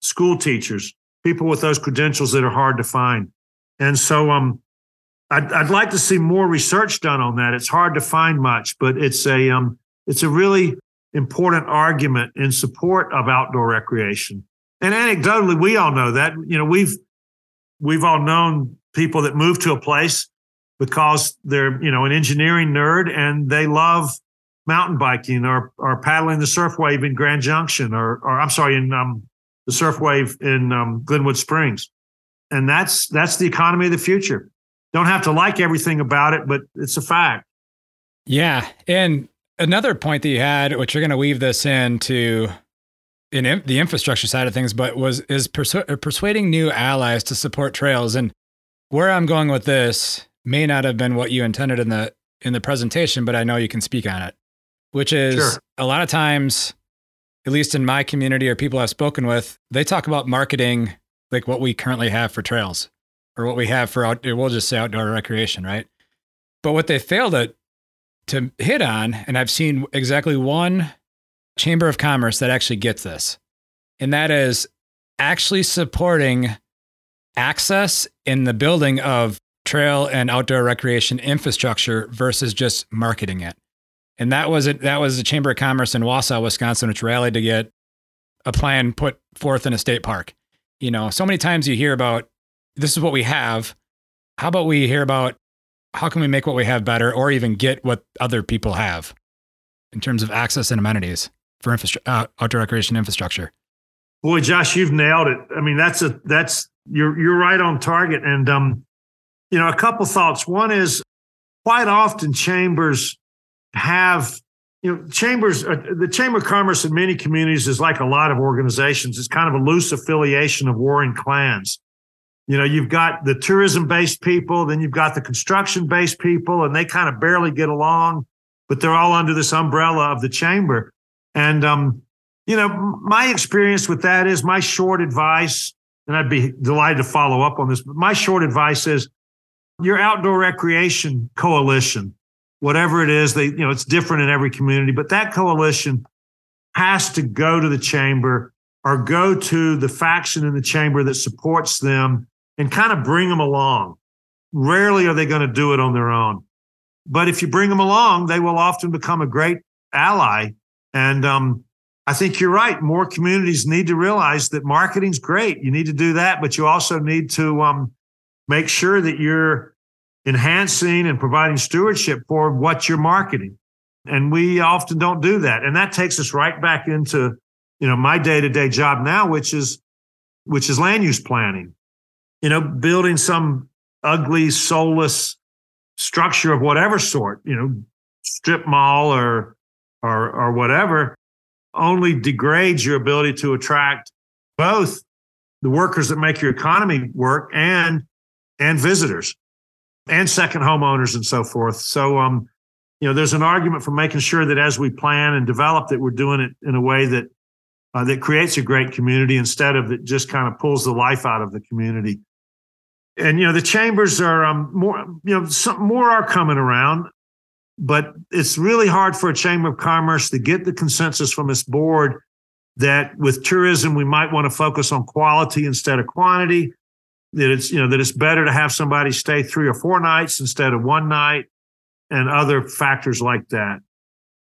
school teachers people with those credentials that are hard to find and so um I'd, I'd like to see more research done on that. It's hard to find much but it's a um it's a really important argument in support of outdoor recreation. And anecdotally we all know that. You know we've we've all known people that move to a place because they're you know an engineering nerd and they love mountain biking or or paddling the surf wave in Grand Junction or or I'm sorry in um, the surf wave in um, Glenwood Springs, and that's that's the economy of the future. Don't have to like everything about it, but it's a fact. Yeah, and another point that you had, which you're going to weave this into in the infrastructure side of things, but was is persu- uh, persuading new allies to support trails. And where I'm going with this may not have been what you intended in the in the presentation, but I know you can speak on it. Which is sure. a lot of times, at least in my community or people I've spoken with, they talk about marketing like what we currently have for trails or what we have for out. We'll just say outdoor recreation, right? But what they fail to to hit on, and I've seen exactly one Chamber of Commerce that actually gets this, and that is actually supporting access in the building of trail and outdoor recreation infrastructure versus just marketing it. And that was it. That was the Chamber of Commerce in Wausau, Wisconsin, which rallied to get a plan put forth in a state park. You know, so many times you hear about this is what we have. How about we hear about how can we make what we have better or even get what other people have in terms of access and amenities? for infrastru- uh, outdoor recreation infrastructure. Boy, Josh, you've nailed it. I mean, that's a that's you're you're right on target. And um, you know, a couple thoughts. One is quite often chambers have you know chambers uh, the chamber of commerce in many communities is like a lot of organizations it's kind of a loose affiliation of warring clans you know you've got the tourism based people then you've got the construction based people and they kind of barely get along but they're all under this umbrella of the chamber. And, um, you know, my experience with that is my short advice, and I'd be delighted to follow up on this, but my short advice is your outdoor recreation coalition, whatever it is, they, you know, it's different in every community, but that coalition has to go to the chamber or go to the faction in the chamber that supports them and kind of bring them along. Rarely are they going to do it on their own. But if you bring them along, they will often become a great ally and um, I think you're right. More communities need to realize that marketing's great. You need to do that, but you also need to um, make sure that you're enhancing and providing stewardship for what you're marketing. And we often don't do that. And that takes us right back into, you know, my day-to-day job now, which is which is land use planning. You know, building some ugly, soulless structure of whatever sort, you know, strip mall or or or whatever only degrades your ability to attract both the workers that make your economy work and and visitors and second homeowners and so forth. So um you know there's an argument for making sure that as we plan and develop that we're doing it in a way that uh, that creates a great community instead of that just kind of pulls the life out of the community and you know the chambers are um, more you know some more are coming around but it's really hard for a chamber of commerce to get the consensus from its board that with tourism we might want to focus on quality instead of quantity that it's you know that it's better to have somebody stay three or four nights instead of one night and other factors like that.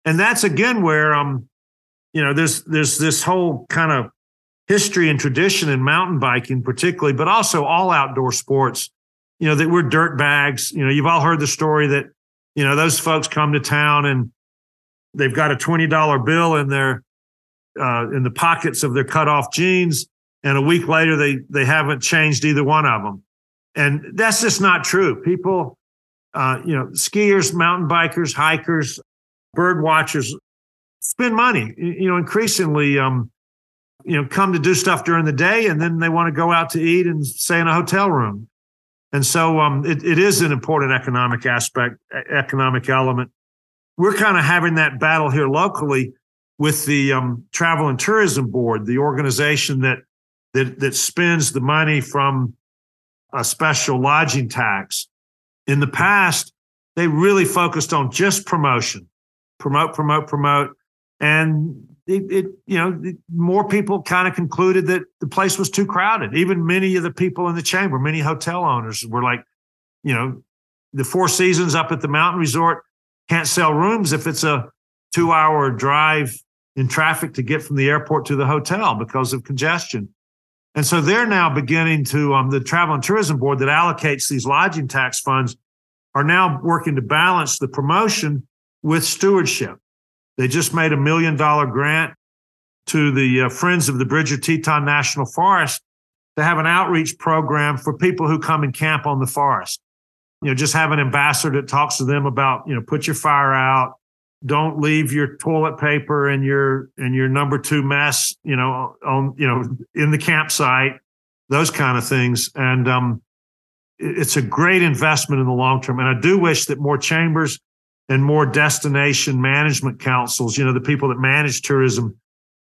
And that's again where um you know there's there's this whole kind of history and tradition in mountain biking particularly but also all outdoor sports you know that we're dirt bags you know you've all heard the story that you know, those folks come to town and they've got a $20 bill in their uh, in the pockets of their cut off jeans. And a week later, they they haven't changed either one of them. And that's just not true. People, uh, you know, skiers, mountain bikers, hikers, bird watchers spend money, you know, increasingly, um, you know, come to do stuff during the day and then they want to go out to eat and stay in a hotel room. And so um, it, it is an important economic aspect, economic element. We're kind of having that battle here locally with the um, Travel and Tourism Board, the organization that that that spends the money from a special lodging tax. In the past, they really focused on just promotion, promote, promote, promote, and it, it you know more people kind of concluded that the place was too crowded. Even many of the people in the chamber, many hotel owners were like, you know, the Four Seasons up at the mountain resort can't sell rooms if it's a two-hour drive in traffic to get from the airport to the hotel because of congestion. And so they're now beginning to, um, the Travel and Tourism Board that allocates these lodging tax funds are now working to balance the promotion with stewardship. They just made a million dollar grant to the uh, Friends of the Bridger Teton National Forest to have an outreach program for people who come and camp on the forest. You know, just have an ambassador that talks to them about, you know, put your fire out, don't leave your toilet paper and your and your number two mess you know on you know in the campsite those kind of things. And um it's a great investment in the long term. And i do wish that more chambers and more destination management councils you know the people that manage tourism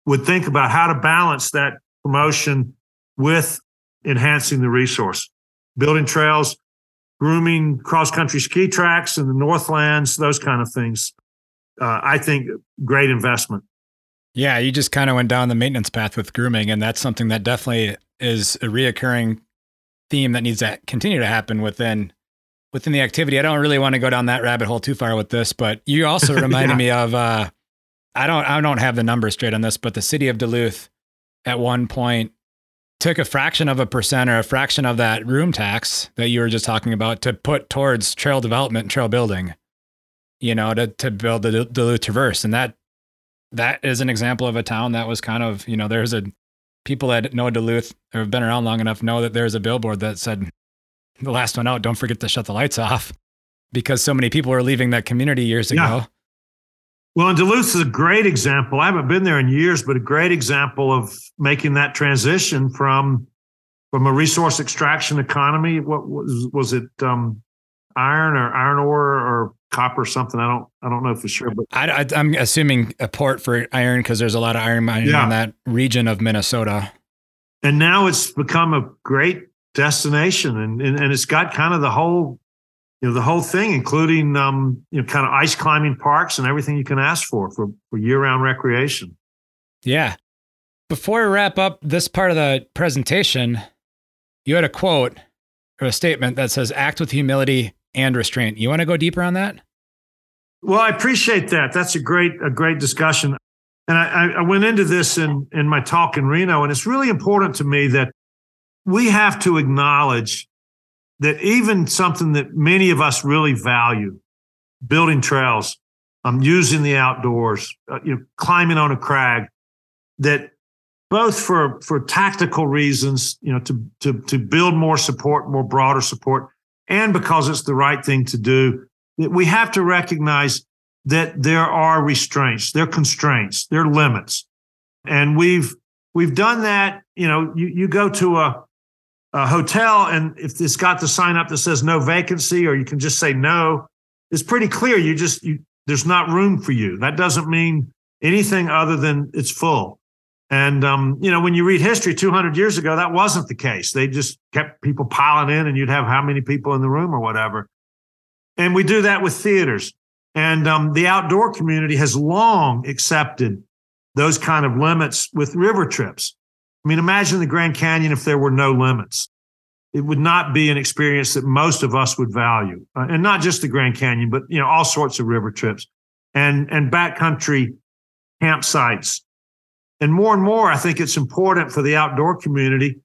would think about how to balance that promotion with enhancing the resource building trails grooming cross country ski tracks in the northlands those kind of things uh, I think great investment. Yeah, you just kind of went down the maintenance path with grooming, and that's something that definitely is a reoccurring theme that needs to continue to happen within within the activity. I don't really want to go down that rabbit hole too far with this, but you also reminded yeah. me of uh, I don't I don't have the numbers straight on this, but the city of Duluth at one point took a fraction of a percent or a fraction of that room tax that you were just talking about to put towards trail development and trail building you know, to to build the Duluth Traverse, and that that is an example of a town that was kind of, you know, there's a people that know Duluth or have been around long enough know that there's a billboard that said, "The last one out, don't forget to shut the lights off," because so many people were leaving that community years yeah. ago. Well, and Duluth is a great example. I haven't been there in years, but a great example of making that transition from from a resource extraction economy. What was was it? Um, iron or iron ore or copper something. I don't I don't know for sure, but I, am assuming a port for iron because there's a lot of iron mining yeah. in that region of Minnesota. And now it's become a great destination, and and, and it's got kind of the whole you know the whole thing, including um, you know kind of ice climbing parks and everything you can ask for for, for year round recreation. Yeah. Before we wrap up this part of the presentation, you had a quote or a statement that says, "Act with humility and restraint. You want to go deeper on that? Well, I appreciate that. That's a great a great discussion. And I, I went into this in in my talk in Reno, and it's really important to me that we have to acknowledge that even something that many of us really value, building trails, um, using the outdoors, uh, you know, climbing on a crag, that both for for tactical reasons, you know, to to to build more support, more broader support, and because it's the right thing to do, that we have to recognize that there are restraints, there are constraints, there are limits. And we've we've done that. You know, you, you go to a, a hotel and if it's got the sign up that says no vacancy, or you can just say no, it's pretty clear. You just you there's not room for you. That doesn't mean anything other than it's full. And um, you know, when you read history 200 years ago, that wasn't the case. They just kept people piling in, and you'd have how many people in the room or whatever. And we do that with theaters. And um, the outdoor community has long accepted those kind of limits with river trips. I mean, imagine the Grand Canyon if there were no limits. It would not be an experience that most of us would value, uh, and not just the Grand Canyon, but you know all sorts of river trips and and backcountry campsites and more and more, I think it's important for the outdoor community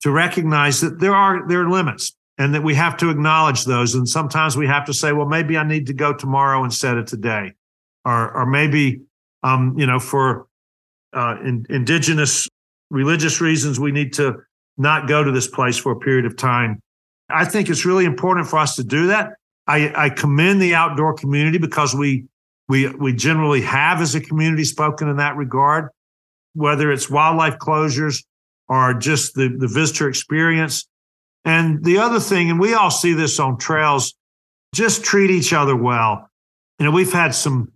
to recognize that there are there are limits and that we have to acknowledge those. And sometimes we have to say, well, maybe I need to go tomorrow instead of today, or or maybe um, you know, for uh, in, indigenous religious reasons, we need to not go to this place for a period of time. I think it's really important for us to do that. I, I commend the outdoor community because we we we generally have as a community spoken in that regard whether it's wildlife closures or just the, the visitor experience. And the other thing, and we all see this on trails, just treat each other well. You know, we've had some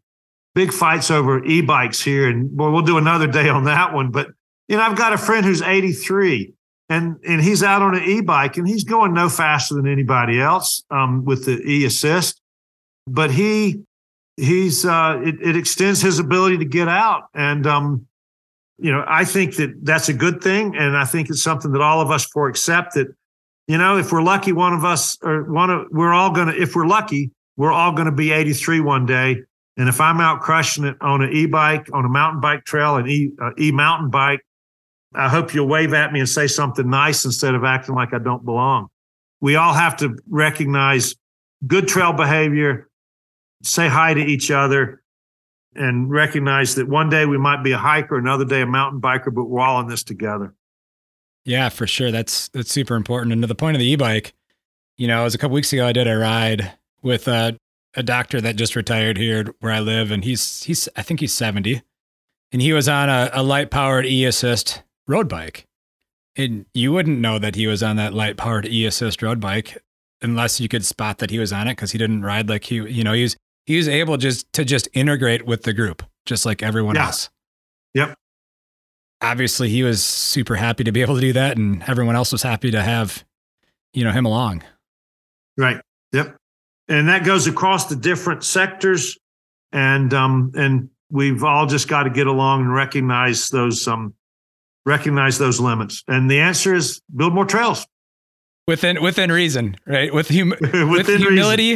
big fights over e-bikes here, and boy, we'll do another day on that one. But You know, I've got a friend who's 83 and and he's out on an e-bike and he's going no faster than anybody else um, with the e-assist, but he he's uh, it, it extends his ability to get out. And um, you know I think that that's a good thing. And I think it's something that all of us for accept that you know if we're lucky one of us or one of we're all gonna if we're lucky we're all gonna be 83 one day. And if I'm out crushing it on an e-bike on a mountain bike trail an e uh, e mountain bike I hope you'll wave at me and say something nice instead of acting like I don't belong. We all have to recognize good trail behavior, say hi to each other, and recognize that one day we might be a hiker, another day a mountain biker, but we're all in this together. Yeah, for sure. That's that's super important. And to the point of the e-bike, you know, it was a couple weeks ago I did a ride with a, a doctor that just retired here where I live, and he's he's I think he's 70. And he was on a, a light powered e assist road bike. And you wouldn't know that he was on that light powered e assist road bike unless you could spot that he was on it because he didn't ride like he, you know, he was, he was able just to just integrate with the group, just like everyone Yeah. else. Yep. Obviously, he was super happy to be able to do that, and everyone else was happy to have, you know, him along. Right. Yep. And that goes across the different sectors. And um, and we've all just got to get along and recognize those um recognize those limits. And the answer is build more trails. Within within reason, right? With hum- Within with reason. humility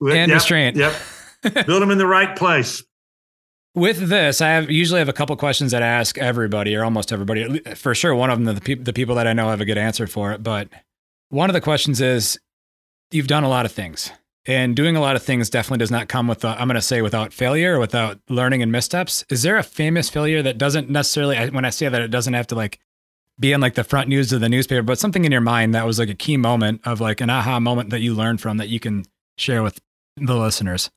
and Yep, restraint. Yep. build them in the right place. With this, I have usually have a couple questions that I ask everybody or almost everybody. For sure, one of them the, peop the people that I know have a good answer for it. But one of the questions is, you've done a lot of things, and doing a lot of things definitely does not come with I'm going to say without failure or without learning and missteps. Is there a famous failure that doesn't necessarily? When I say that, it doesn't have to like be in like the front news of the newspaper, but something in your mind that was like a key moment of like an aha moment that you learned from that you can share with the listeners.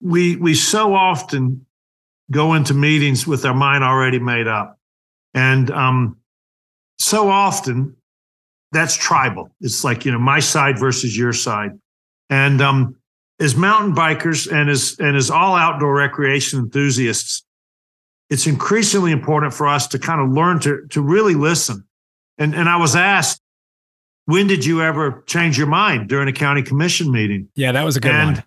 we we so often go into meetings with our mind already made up and um so often that's tribal it's like you know my side versus your side and um as mountain bikers and as and as all outdoor recreation enthusiasts it's increasingly important for us to kind of learn to to really listen and and i was asked when did you ever change your mind during a county commission meeting Yeah, that was a good And- one.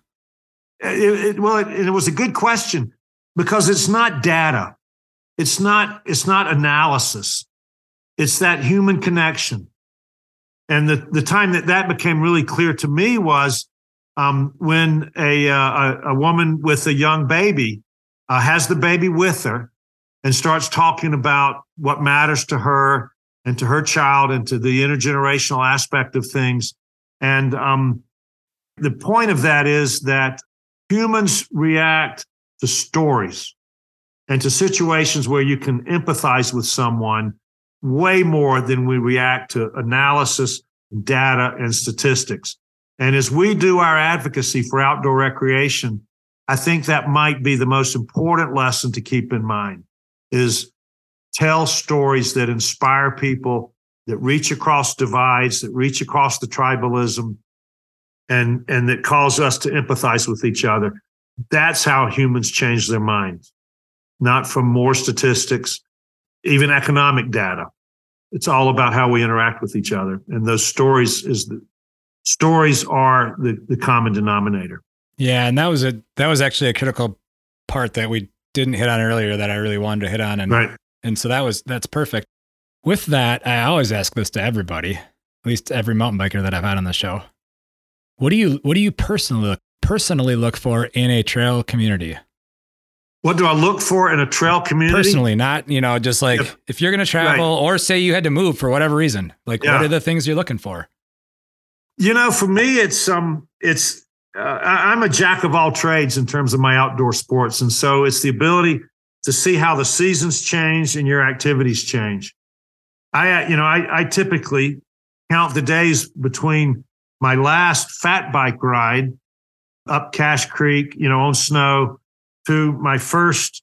it, it, well, it, it was a good question because it's not data, it's not it's not analysis, it's that human connection. And the the time that that became really clear to me was um, when a, uh, a woman with a young baby uh, has the baby with her and starts talking about what matters to her and to her child and to the intergenerational aspect of things. And um, the point of that is that humans react to stories and to situations where you can empathize with someone way more than we react to analysis, data, and statistics. And as we do our advocacy for outdoor recreation, I think that might be the most important lesson to keep in mind is tell stories that inspire people, that reach across divides, that reach across the tribalism, and and that cause us to empathize with each other. That's how humans change their minds, not from more statistics, even economic data. It's all about how we interact with each other, and those stories is the stories are the, the common denominator. Yeah, and that was a that was actually a critical part that we didn't hit on earlier that I really wanted to hit on, and Right. and so that was that's perfect. With that, I always ask this to everybody, at least every mountain biker that I've had on the show. What do you what do you personally look, personally look for in a trail community? What do I look for in a trail community? Personally, not you know just like Yep. if you're going to travel or say you had to move for whatever reason, like Yeah. what are the things you're looking for? You know, for me, it's um, it's uh, I'm a jack of all trades in terms of my outdoor sports, and so it's the ability to see how the seasons change and your activities change. I, uh, you know, I, I typically count the days between my last fat bike ride up Cache Creek, you know, on snow, to my first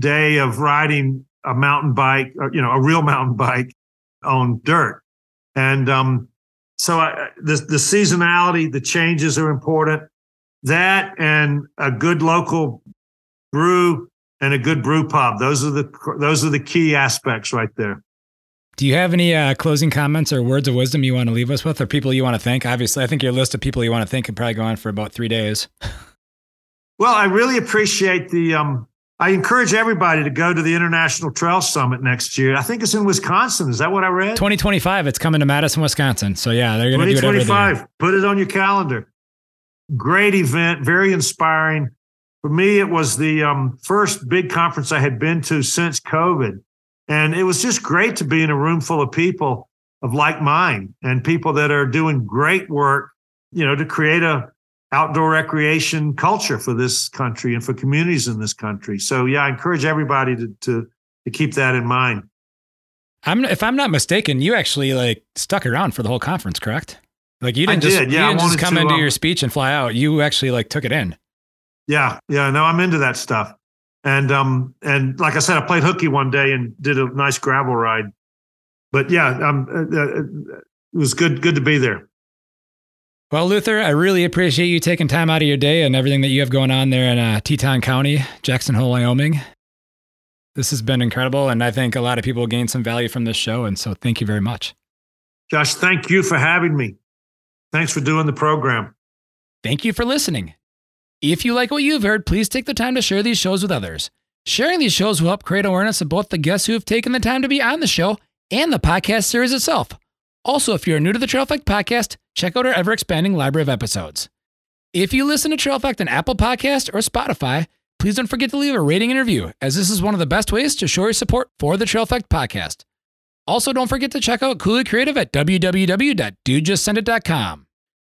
day of riding a mountain bike, or, you know, a real mountain bike on dirt, and um, so I, the the seasonality, the changes are important. That and a good local brew and a good brew pub. Those are the those are the key aspects right there. Do you have any uh, closing comments or words of wisdom you want to leave us with, or people you want to thank? Obviously, I think your list of people you want to thank could probably go on for about three days. well, I really appreciate the. Um, I encourage everybody to go to the International Trail Summit next year. I think it's in Wisconsin. Is that what I read? 2025. It's coming to Madison, Wisconsin. So yeah, they're going to do it every year. Put it on your calendar. Great event, very inspiring. For me, it was the um, first big conference I had been to since COVID. And it was just great to be in a room full of people of like mind and people that are doing great work, you know, to create a outdoor recreation culture for this country and for communities in this country. So yeah, I encourage everybody to to, to keep that in mind. I'm if I'm not mistaken, you actually like stuck around for the whole conference, correct? Like you didn't just yeah, you didn't just come to, into um, your speech and fly out. You actually like took it in. Yeah, yeah, no, I'm into that stuff. And um and like I said, I played hooky one day and did a nice gravel ride. But yeah, um, uh, uh, it was good good to be there. Well, Luther, I really appreciate you taking time out of your day and everything that you have going on there in uh, Teton County, Jackson Hole, Wyoming. This has been incredible, and I think a lot of people gained some value from this show. And so, thank you very much. Josh, thank you for having me. Thanks for doing the program. Thank you for listening. If you like what you've heard, please take the time to share these shows with others. Sharing these shows will help create awareness of both the guests who have taken the time to be on the show and the podcast series itself. Also, if you're new to the Trail Effect podcast, check out our ever expanding library of episodes. If you listen to Trail Effect on Apple Podcast or Spotify, please don't forget to leave a rating and review, as this is one of the best ways to show your support for the Trail Effect podcast. Also, don't forget to check out Cooley Creative at www.dudejustsendit.com.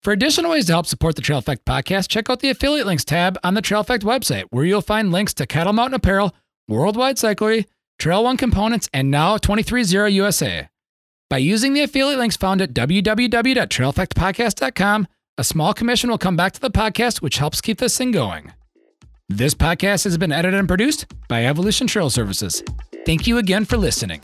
For additional ways to help support the Trail Effect podcast, check out the affiliate links tab on the Trail Effect website, where you'll find links to Kettle Mountain Apparel, Worldwide Cyclery, Trail One Components, and now 230 USA. By using the affiliate links found at www.traileffectpodcast.com, a small commission will come back to the podcast, which helps keep this thing going. This podcast has been edited and produced by Evolution Trail Services. Thank you again for listening.